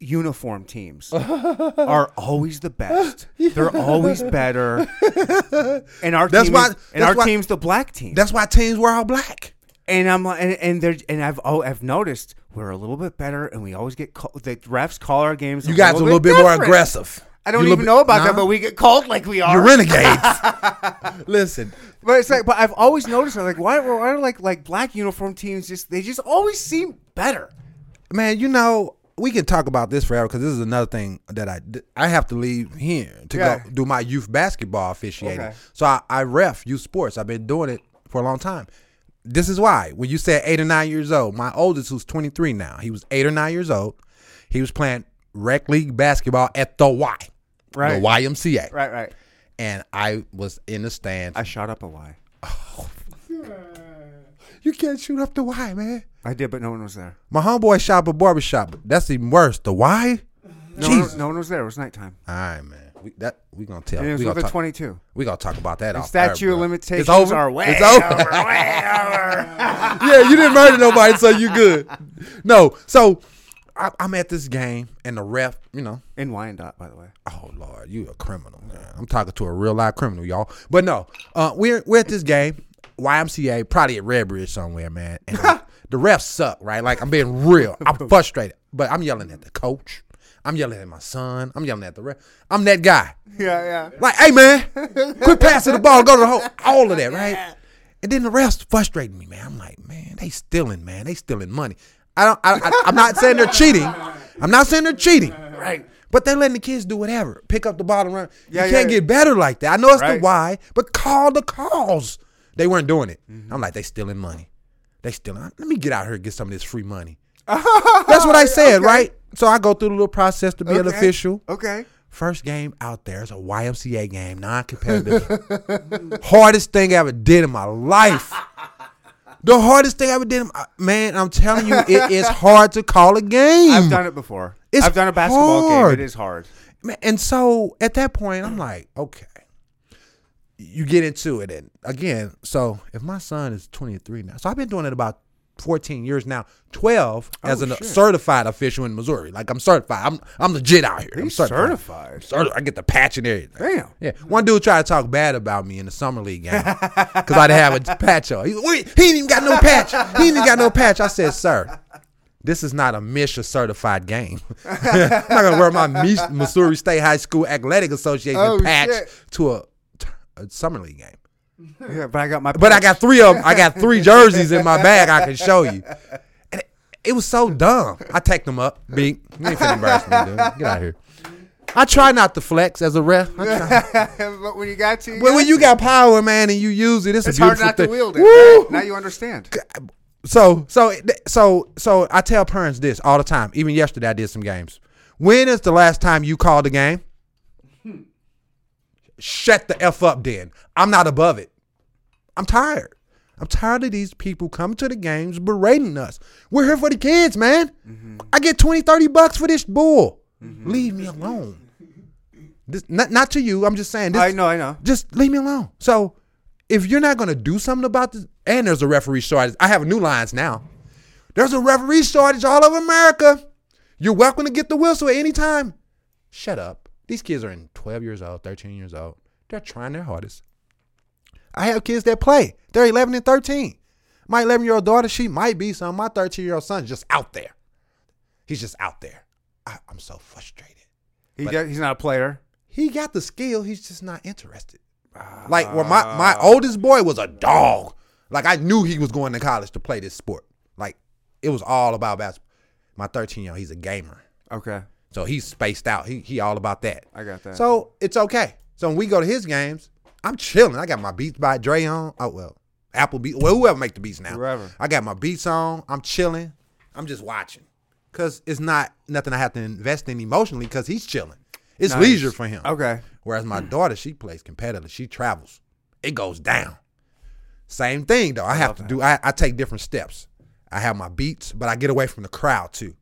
uniform teams are always the best. They're always better. And our That's team why- is, and our why- team's the black team. That's why teams were all black. And I'm like, and and there, and I've oh, I've noticed we're a little bit better, and we always get called. The refs call our games. You guys are a little bit more different. aggressive. I don't You even know about Nah. that, but we get called like we are. You're renegades. Listen, But it's like, but I've always noticed, I'm like, why, why are like like black uniform teams just they just always seem better? man, you know we can talk about this forever because this is another thing that I I have to leave here to Yeah. go do my youth basketball officiating. Okay. So I, I ref youth sports. I've been doing it for a long time. This is why when you said eight or nine years old, my oldest who's 23 now, he was eight or nine years old. He was playing rec league basketball at the Y, Right. the YMCA, Right, right. and I was in the stands. I shot up a Y. Oh, you can't shoot up the Y, man. I did, but no one was there. My homeboy shot up a barbershop, but that's even worse. The Y. No, Jesus. one, no one was there. It was nighttime, All right, man. We, that we gonna tell. and it was we gonna talk, 22. We gonna talk about that. And statute air, of limitations It's over. are way it's over. over, way over. yeah, you didn't murder nobody, so you good. No, so I, I'm at this game, and the ref, you know, In Wyandotte, by the way. oh lord, you a criminal, man. I'm talking to a real life criminal, y'all. But no, uh, we're we're at this game, YMCA, probably at Redbridge somewhere, man. And the, the refs suck, right? Like I'm being real. I'm frustrated, but I'm yelling at the coach. I'm yelling at my son. I'm yelling at the ref. I'm that guy. Yeah, yeah. Like, hey man, quit passing the ball, go to the hole. All of that, right? And then the refs frustrating me, man. I'm like, man, they stealing, man. They stealing money. I don't. I, I, I'm not saying they're cheating. I'm not saying they're cheating. Right. But they're letting the kids do whatever. Pick up the ball and run. Yeah, you can't yeah. get better like that. I know it's Right. the why, but call the calls. They weren't doing it. Mm-hmm. I'm like, they stealing money. They stealing. Let me get out here and get some of this free money. That's what I said, Okay. right? So I go through the little process to be an official. Okay. First game out there is a YMCA game, non-competitive. hardest thing I ever did in my life. The hardest thing I ever did, in my, man. I'm telling you, it is hard to call a game. I've done it before. It's I've done a basketball hard. game. It is hard. And so at that point, I'm like, okay, you get into it, and again, so if my son is 23 now, so I've been doing it about 14 years now, 12 as Oh, a shit. certified official in Missouri. Like I'm certified. I'm I'm legit out here. I'm He's certified. certified. Certi- I get the patch and everything. Damn. Yeah, one dude tried to talk bad about me in the summer league game because I didn't have a patch on. He, Wait, he ain't even got no patch. He ain't even got no patch. I said, sir, this is not a MSHSAA certified game. I'm not gonna wear my Missouri State High School Athletic Association Oh, patch shit. to a, a summer league game. Yeah, but I got my. But I got three of them. I got three jerseys in my bag. I can show you. And it, it was so dumb. I tacked them up. Big. You ain't finna embarrass me, dude. Get out of here. I try not to flex as a ref. But when you got to, Well, when you got power, man, and you use it, it's, it's a hard beautiful not to thing. wield it. Right? Now you understand. So, so, so, so, I tell parents this all the time. Even yesterday, I did some games. When is the last time you called a game? Hmm. Shut the f up, then. I'm not above it. I'm tired. I'm tired of these people coming to the games berating us. We're here for the kids, man. Mm-hmm. I get 20, 30 bucks for this bull. Mm-hmm. Leave me alone. This, not, not to you. I'm just saying. This, I know, I know. just leave me alone. So if you're not gonna do something about this, and there's a referee shortage, I have new lines now. There's a referee shortage all over America. You're welcome to get the whistle at any time. Shut up. These kids are in 12 years old, 13 years old. They're trying their hardest. I have kids that play. They're 11 and 13. My 11 year old daughter, she might be some. My 13 year old son's just out there. He's just out there. I, I'm so frustrated. He got, he's not a player. He got the skill. He's just not interested. Like, well, my my ah. oldest boy was a dog. Like, I knew he was going to college to play this sport. Like, it was all about basketball. My 13 year old, he's a gamer, Okay, so he's spaced out. He he all about that. I got that. So it's okay. So when we go to his games, I'm chilling. I got my Beats by Dre on. Oh well, Apple Beats. Well, whoever make the beats now. Whoever. I got my beats on. I'm chilling. I'm just watching. Cause it's not nothing I have to invest in emotionally. Cause he's chilling. It's Nice. leisure for him. Okay. Whereas my daughter, she plays competitive. She travels. It goes down. Same thing though. I have to do. I, I take different steps. I have my beats, but I get away from the crowd too,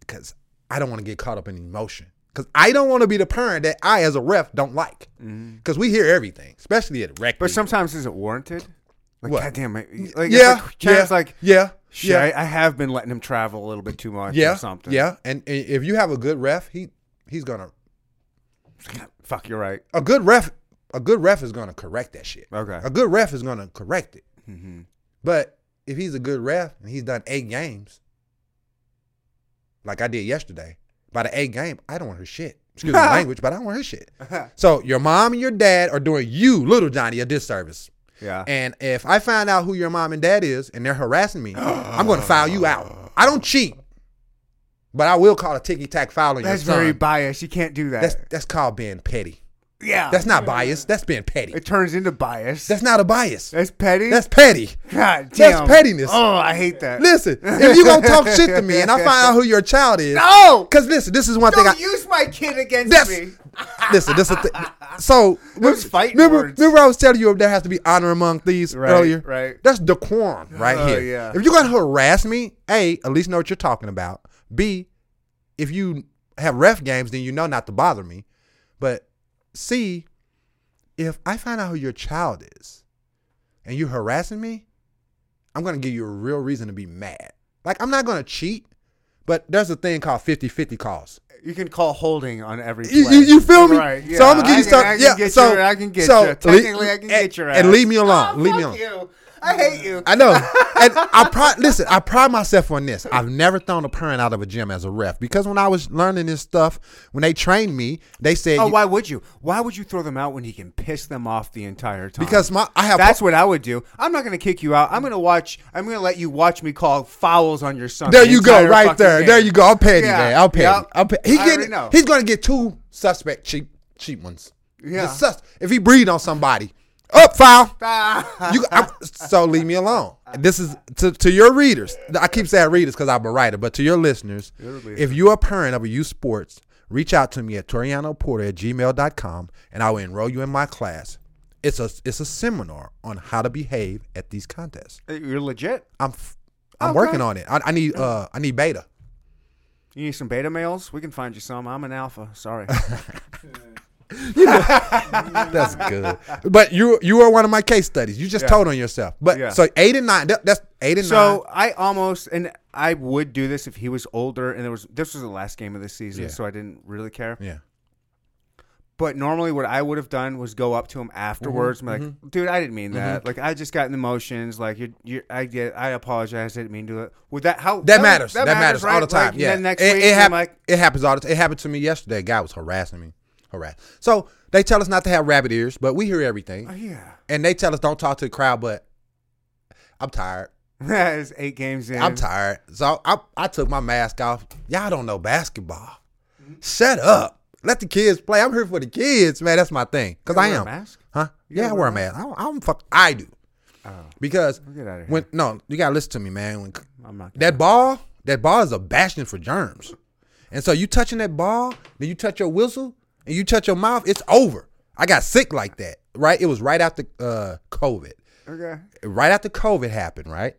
because I don't want to get caught up in emotion. Because I don't want to be the parent that I, as a ref, don't like. Because we hear everything, especially at rec. Mm-hmm. But sometimes is it warranted? Like, What? goddamn, like, like yeah, it's like, yeah, like, yeah, shit, yeah, I, I have been letting him travel a little bit too much yeah, or something. yeah. And, and if you have a good ref, he he's gonna Fuck, you're right. a good ref. A good ref is gonna correct that shit. Okay. A good ref is gonna correct it. Mm-hmm. But if he's a good ref and he's done eight games, like I did yesterday, by the eight game, I don't want her shit. Excuse my language, but I don't want her shit. So your mom and your dad are doing you, little Johnny, a disservice. Yeah. And if I find out who your mom and dad is and they're harassing me, I'm going to file you out. I don't cheat, but I will call a ticky tack foul on That's your son. very biased. You can't do that. that's that's called being petty. Yeah. That's not bias. That's being petty. It turns into bias. That's not a bias. That's petty. That's petty. God damn. that's pettiness. Oh, I hate that. Listen, if you gonna talk shit to me and I find out who your child is, No. Cause listen, this is one thing. Don't I, use my kid against That's- me. listen, this is the so. Those fighting remember, words. remember, I was telling you there has to be honor among thieves Right, earlier. right. That's decorum right Oh, here. yeah. If you're gonna harass me, a at least know what you're talking about. B, if you have ref games, then you know not to bother me. But C, if I find out who your child is, and you're harassing me, I'm gonna give you a real reason to be mad. Like I'm not gonna cheat, but there's a thing called 50-50 calls. You can call holding on every play. You, you, you feel me? Right. Yeah. So I'm gonna give you I can- something. Yeah. get so your, I can get so you. le- Technically, I can and, get your ass. and leave me alone. Oh, leave me fuck alone. I hate you. I know. and I pride listen, I pride myself on this. I've never thrown a parent out of a gym as a ref because when I was learning this stuff, when they trained me, they said Oh, why would you? Why would you throw them out when he can piss them off the entire time? because my I have that's what I would do. I'm not going to kick you out. I'm going to watch. I'm going to let you watch me call fouls on your son. there the you go, right there. game. There you go. I'm petty, Yeah. man. I'll pay Yep. I'm petty. He I getting, he's gonna get two suspect cheap cheap ones. Yeah. Sus- if he breathe on somebody, up foul. Ah. You, I'm, so leave me alone. This is to, to your readers. I keep saying readers because I'm a writer, but to your listeners, if you're a parent of a youth sports, reach out to me at torianoporter at gmail.com and I will enroll you in my class. It's a it's a seminar on how to behave at these contests. You're legit. I'm I'm Okay. working on it. I, I need uh I need beta. You need some beta males? We can find you some. I'm an alpha. Sorry. That's good. But you you are one of my case studies. You just Yeah. told on yourself. But Yeah. so eight and nine. that- that's eight and So nine. I almost and I would do this if he was older and there was this was the last game of the season, Yeah. so I didn't really care. Yeah. But normally, what I would have done was go up to him afterwards and be mm-hmm, like, mm-hmm. "Dude, I didn't mean that. Mm-hmm. Like, I just got in the motions. Like, you, you, I get, I apologize. I didn't mean to do it. Would that how That matters. That, matters, all the time. Like, yeah. Then next it, week, it, hap- like, it happens all the time. It happened to me yesterday. A guy was harassing me. Harass. So they tell us not to have rabbit ears, but we hear everything. oh, yeah, And they tell us don't talk to the crowd, but I'm tired. it's eight games in. I'm tired. So I, I took my mask off. Y'all don't know basketball. Mm-hmm. Shut up. Let the kids play. I'm here for the kids, man. That's my thing. Because You I wear a am. mask? Huh? You Yeah, I gotta wear a wear a mask. I don't, I don't fuck. I do. Oh, Because get out of here. when no, you gotta listen to me, man. When I'm not. that ball, that ball is a bastion for germs. And so you touching that ball, then you touch your whistle, and you touch your mouth, it's over. I got sick like that, right? It was right after uh, COVID. Okay. Right after COVID happened, right?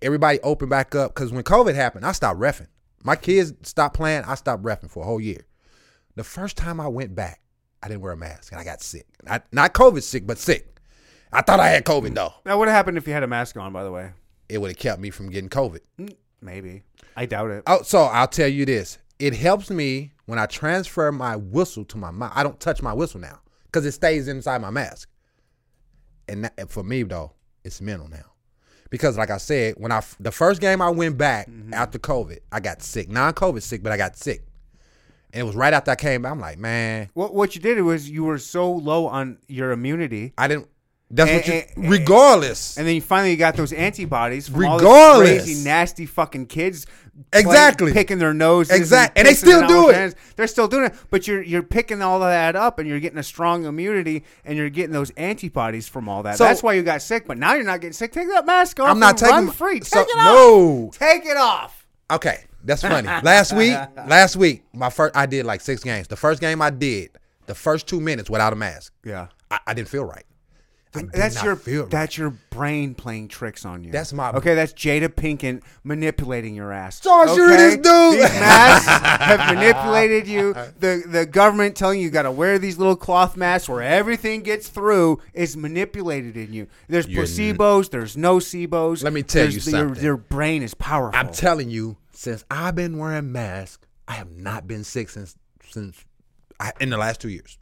Everybody opened back up because when COVID happened, I stopped refing. My kids stopped playing. I stopped refing for a whole year. The first time I went back, I didn't wear a mask and I got sick. Not, not COVID sick, but sick. I thought I had COVID though. Now, what happened if you had a mask on? By the way, It would have kept me from getting COVID. Maybe. I doubt it. Oh, so I'll tell you this. It helps me when I transfer my whistle to my mouth. I don't touch my whistle now because it stays inside my mask. And that, for me though, it's mental now. Because like I said, when I the first game I went back mm-hmm. after COVID, I got sick. Non-COVID sick, but I got sick. And it was right after I came back. I'm like, man, What what you did was you were so low on your immunity, I didn't. That's what you. And- and- regardless, and then you finally got those antibodies from all Regardless. crazy, nasty fucking kids. playing- Exactly. picking their nose. Exactly. and they still do it. hands. They're still doing it, but you're you're picking all of that up, and you're getting a strong immunity, and you're getting those antibodies from all that. So- That's why you got sick. But now you're not getting sick. Take that mask off. I'm not and taking Run free. Take so- it off. no. Take it off. Okay, that's funny. last week, last week, my first, I did like six games. The first game I did, the first two minutes without a mask, Yeah. I, I didn't feel right. That's your right. that's your brain playing tricks on you. That's my- okay. That's Jada Pinkett manipulating your ass. So sure it is, okay? dude. These masks have manipulated you. The the government telling you you got to wear these little cloth masks where everything gets through is manipulated in you. There's You're n- placebos. There's nocebos. Let me tell There's- you your- something. Your, brain is powerful. I'm telling you, since I've been wearing masks, I have not been sick since since I, in the last two years.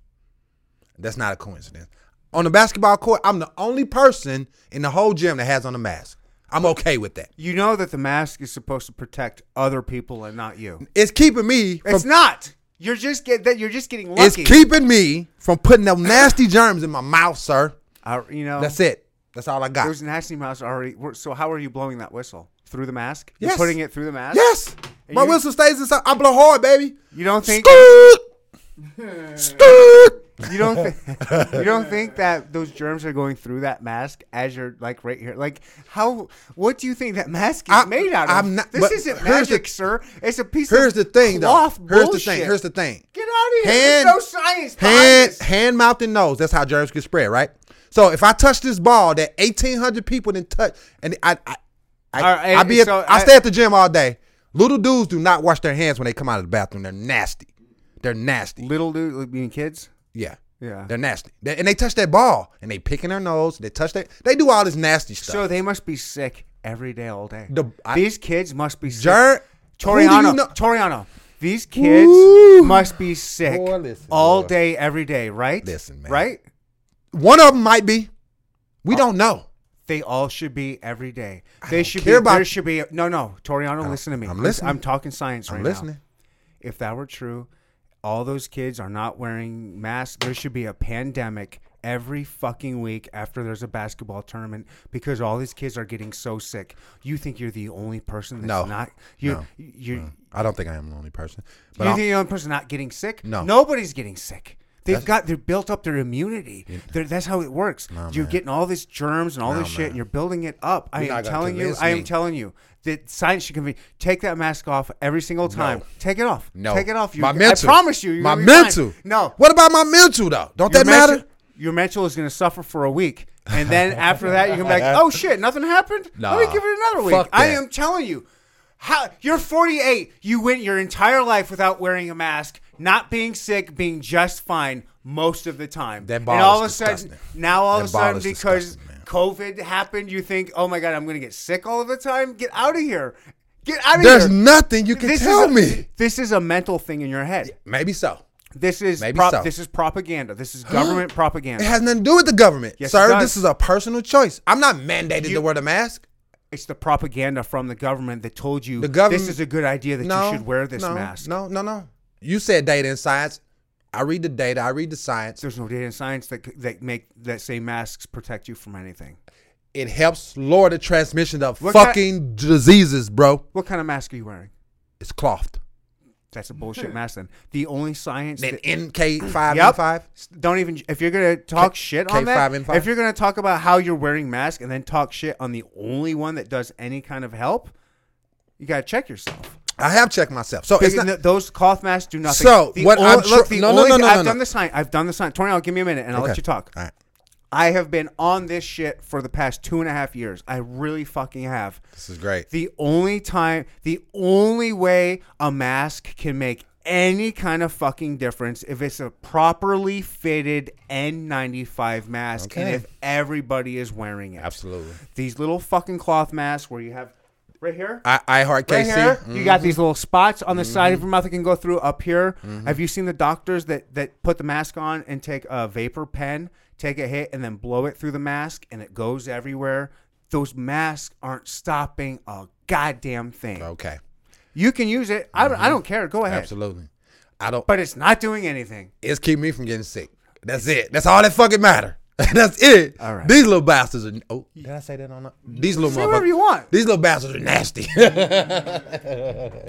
That's not a coincidence. On the basketball court, I'm the only person in the whole gym that has on a mask. I'm okay with that. you know that the mask is supposed to protect other people and not you. It's keeping me from It's not. You're just get that. You're just getting lucky. it's keeping me from putting them nasty germs in my mouth, sir. Uh, you know. That's it. That's all I got. Those nasty mouths already. So how are you blowing that whistle through the mask? Yes. You're putting it through the mask. Yes. And My you- whistle stays inside. I blow hard, baby. You don't think Scoot. Scoot. You don't th- you don't think that those germs are going through that mask as you're like right here? Like how? What do you think that mask is I- made out of? I'm not- this isn't here's the- magic, sir. It's a piece Here's of the thing, though. cloth Here's bullshit. the thing. Here's the thing. Get out of here. Hand- There's no science Hand, hand, mouth, and nose. That's how germs get spread, right? So if I touch this ball that eighteen hundred people didn't touch, and I, I, I, right, I be, at, so I, I- stay at the gym all day. Little dudes do not wash their hands when they come out of the bathroom. They're nasty. They're nasty. Little dude, being kids. Yeah. Yeah. They're nasty. They- and they touch that ball and they picking their nose. They touch that. They do all this nasty stuff. So they must be sick every day, all day. The- I- These kids must be sick. Who do you Toriano, know- Toriano. These kids Ooh. must be sick Boy, listen, all boy. day, every day, right? Listen, man. Right? One of them might be. We oh. don't know. They all should be every day. They don't should care be. there should be. No, no, Toriano, listen to me. I'm listening. I'm talking science right I'm now. listening. If that were true, all those kids are not wearing masks. There should be a pandemic every fucking week after there's a basketball tournament because all these kids are getting so sick. You think you're the only person that's No. not? You, No. you, I don't think I am the only person. But you I'll- think the only person not getting sick? No. nobody's getting sick. They've That's- got they've built up their immunity. They're- that's how it works. you're man. getting all this germs and all No, this shit, and you're building it up. I You're am telling you. convince I am telling you that science should convince. Take that mask off every single time. Take it off. no. take it off. You, my mental. I promise you. My gonna fine. mental. No. What about my mental though? Don't Your that matter? Your mental is going to suffer for a week, and then after that, you're going to be like, "Oh shit, nothing happened. Let me give it another week." I am telling you. How you're 48. You went your entire life without wearing a mask, not being sick, being just fine most of the time. That and all of a sudden, disgusting. now all That of a sudden is because disgusting, man. COVID happened, you think, oh my god, I'm gonna get sick all of the time. Get out of here. Get out of here. There's here. nothing you can This tell is a, me. This is a mental thing in your head. Maybe so. This is Maybe prop- so. this is propaganda. This is government propaganda. It has nothing to do with the government, Yes, it sir. does. This is a personal choice. I'm not mandated You- to wear the mask. It's the propaganda from the government that told you The government- this is a good idea that no, you should wear this no, mask. No, no, no. You said data and science. I read the data. I read the science. There's no data and science that that make that say masks protect you from anything. It helps lower the transmission of What kind- fucking diseases, bro. What kind of mask are you wearing? It's clothed. That's a bullshit hmm. mask. Then the only science Then that, NK five Yep. and five. don't even if you're gonna talk shit on that. K5 and five? If you're gonna talk about how you're wearing mask and then talk shit on the only one that does any kind of help, you gotta check yourself. I have checked myself. So it's Because not. th- those cloth masks do nothing. So, The what only- I'm tr- look, the no, no, only no, no, I've no, done the sign. I've done the sign. Toriano, give me a minute and I'll let you talk. All right. I have been on this shit for the past two and a half years. I really fucking have. This is great. The only time, the only way a mask can make any kind of fucking difference if it's a properly fitted N95 mask and if everybody is wearing it. Absolutely. These little fucking cloth masks where you have right here. I, I heart Right here, Mm-hmm. you got these little spots on the side of your mouth that can go through. Up here, have you seen the doctors that that put the mask on and take a vapor pen, take a hit, and then blow it through the mask, and it goes everywhere? Those masks aren't stopping a goddamn thing. Okay. You can use it. I, don't, I mm-hmm. don't care. Go ahead. Absolutely. I don't. But it's not doing anything. it's keep me from getting sick. That's it. That's all that fucking matter. That's it. All right. These little bastards are. Oh, did I say that on? The, these little Say whatever you want. These little bastards are nasty.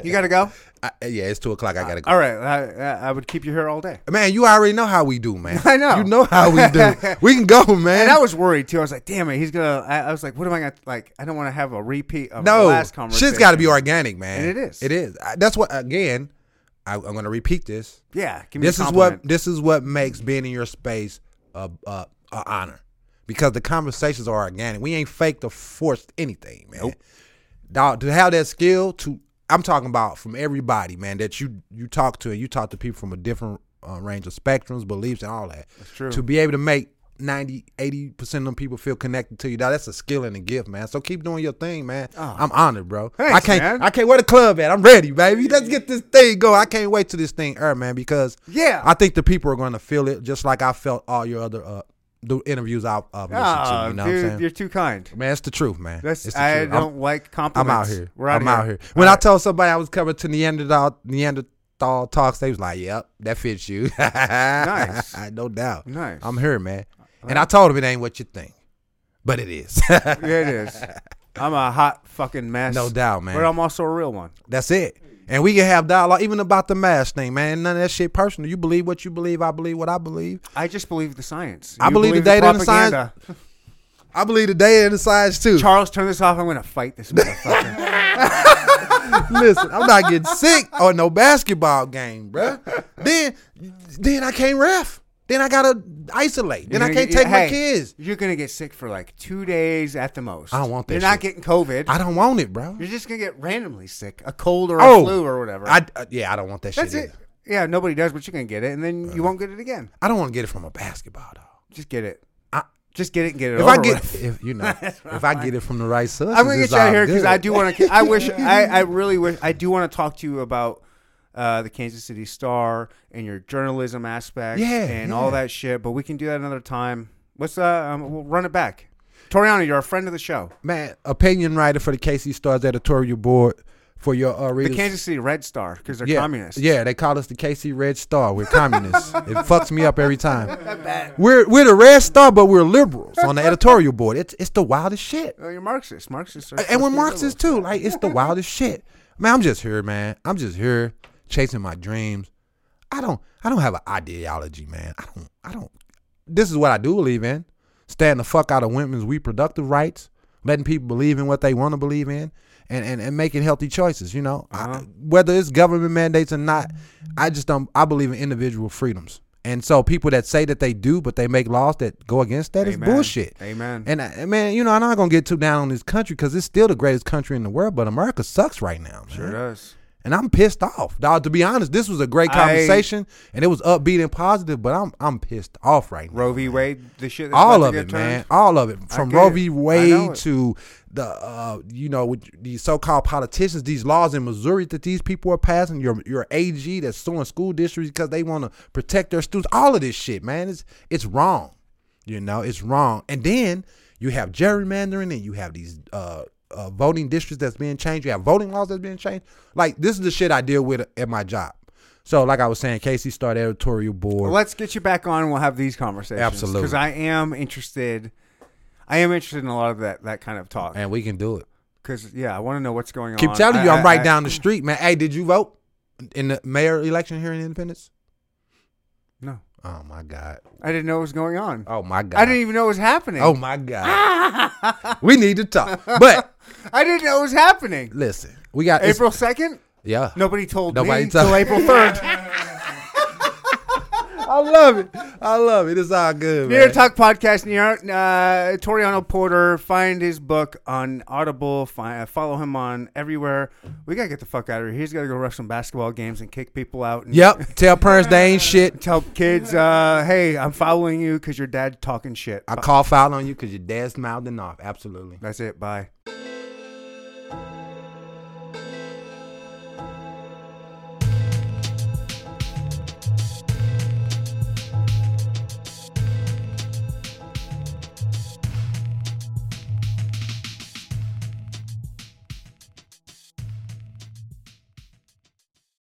You got to go. I, yeah, it's two o'clock. I gotta go. All right. I, I- I would keep you here all day. Man, you already know how we do, man. I know. You know how we do. we can go, man. And I was worried too. I was like, damn it, he's gonna. I, I was like, what am I gonna like? I don't want to have a repeat of the no, last conversation. shit's got to be organic, man. And it is. It is. I, that's what. Again, I, I'm going to repeat this. Yeah, give me This a is what. This is what makes being in your space a, a, a honor, because the conversations are organic. We ain't faked or forced anything, man. Dog, to have that skill to. I'm talking about from everybody, man, that you you talk to and you talk to people from a different uh, range of spectrums, beliefs, and all that. That's true. To be able to make 90, 80% of them people feel connected to you, dog, that's a skill and a gift, man. So keep doing your thing, man. I'm honored, bro. I Oh. Thanks, can't man. I can't where the club at. I'm ready, baby. Let's get this thing going. I can't wait till this thing air, man, because Yeah. I think the people are going to feel it just like I felt all your other uh, the interviews listened Ah, to. You know dude, what I'm saying? you're too kind. Man, it's the truth, man. That's the I truth. I'm- don't like I'm out here. We're out I'm here. out here. When All I right. told somebody I was coming to Neanderthal Neandertalks, they was like, "Yep, that fits you." Nice. no doubt. Nice. I'm here, man. And I told him it ain't what you think, but it is. yeah, it is. I'm a hot fucking mess. No doubt, man. But I'm also a real one. That's it. And we can have dialogue even about the mask thing, man. None of that shit personal. You believe what you believe. I believe what I believe. I just believe the science. I You believe the data and the science. I believe the data and the science too. Charles, turn this off. I'm gonna fight this motherfucker. Listen, I'm not getting sick or no basketball game, bruh. Then, then I can't ref. Then I gotta isolate. Then I can't get- take my hey, kids. You're gonna get sick for like two days at the most. I don't want that You're not getting COVID. I don't want it, bro. You're just gonna get randomly sick, a cold or Oh, a flu or whatever. I uh, yeah, I don't want that That's shit. it. Either. Yeah, nobody does, but you're gonna get it, and then you won't get it again. I don't want to get it from a basketball dog. Just get it. I, Just get it and get it if over I get, with. if you know, if I get it from the right source, I'm gonna get you out of here because I do want to. I wish. I, I really wish. I do want to talk to you about uh, the Kansas City Star and your journalism aspect. Yeah, and yeah. all that shit. But we can do that another time. Let's. Uh, um, we'll run it back. Toriano, you're a friend of the show. man, opinion writer for the KC Stars editorial board for your uh, The. Kansas City Red Star because they're yeah, communists. Yeah, they call us the KC Red Star. We're communists. it fucks me up every time. We're we're the Red Star, but we're liberals on the editorial board. It's it's the wildest shit. Oh, you're Marxist. Marxists are. and we're Marxists too. Like it's the wildest shit. Man, I'm just here, man. I'm just here chasing my dreams. I don't I don't have an ideology, man. I don't I don't this is what I do believe in. Stand the fuck out of women's reproductive rights, letting people believe in what they want to believe in. And, and, and making healthy choices, you know, I, uh-huh. whether it's government mandates or not, I just don't. I believe in individual freedoms, And so people that say that they do, but they make laws that go against that is Amen. bullshit. Amen. And I- man, you know, I'm not gonna get too down on this country because it's still the greatest country in the world, but America sucks right now, man. sure does. And I'm pissed off, dog. To be honest, this was a great I- conversation, and it was upbeat and positive. But I'm I'm pissed off right now. Roe v. Wade, the shit. That's all of it, turned. man. All of it, from Roe v. I Wade to the uh, you know with these so-called politicians, these laws in Missouri that these people are passing. Your your AG that's suing school districts because they want to protect their students. All of this shit, man, it's it's wrong. You know, it's wrong. And then you have gerrymandering, and you have these uh, uh, voting districts that's being changed. You have voting laws that's being changed. Like this is the shit I deal with at my job. So, like I was saying, KC Star editorial board. Let's get you back on. and We'll have these conversations. Absolutely. Because I am interested. I am interested in a lot of that that kind of talk. and we can do it. Because yeah, I want to know what's going Keep on. Keep telling you, I- I'm right I- down the street, man. Hey, did you vote in the mayor election here in Independence? Oh my God. I didn't know what was going on. Oh my God. I didn't even know it was happening. Oh my God. we need to talk. But I didn't know it was happening. listen, we got it's- April second. Yeah. Nobody told Nobody me told- until April third. I love it. I love it. It's all good, Near man. Talk Podcast. Near uh, Toriano Porter. Find his book on Audible. Find, follow him on everywhere. We gotta get the fuck out of here. He's gotta go ref some basketball games and kick people out. And Yep. Tell parents they ain't shit. Tell kids, uh, hey, I'm following you because your dad talking shit. I call foul on you because your dad's mouthing off. Absolutely. That's it. Bye.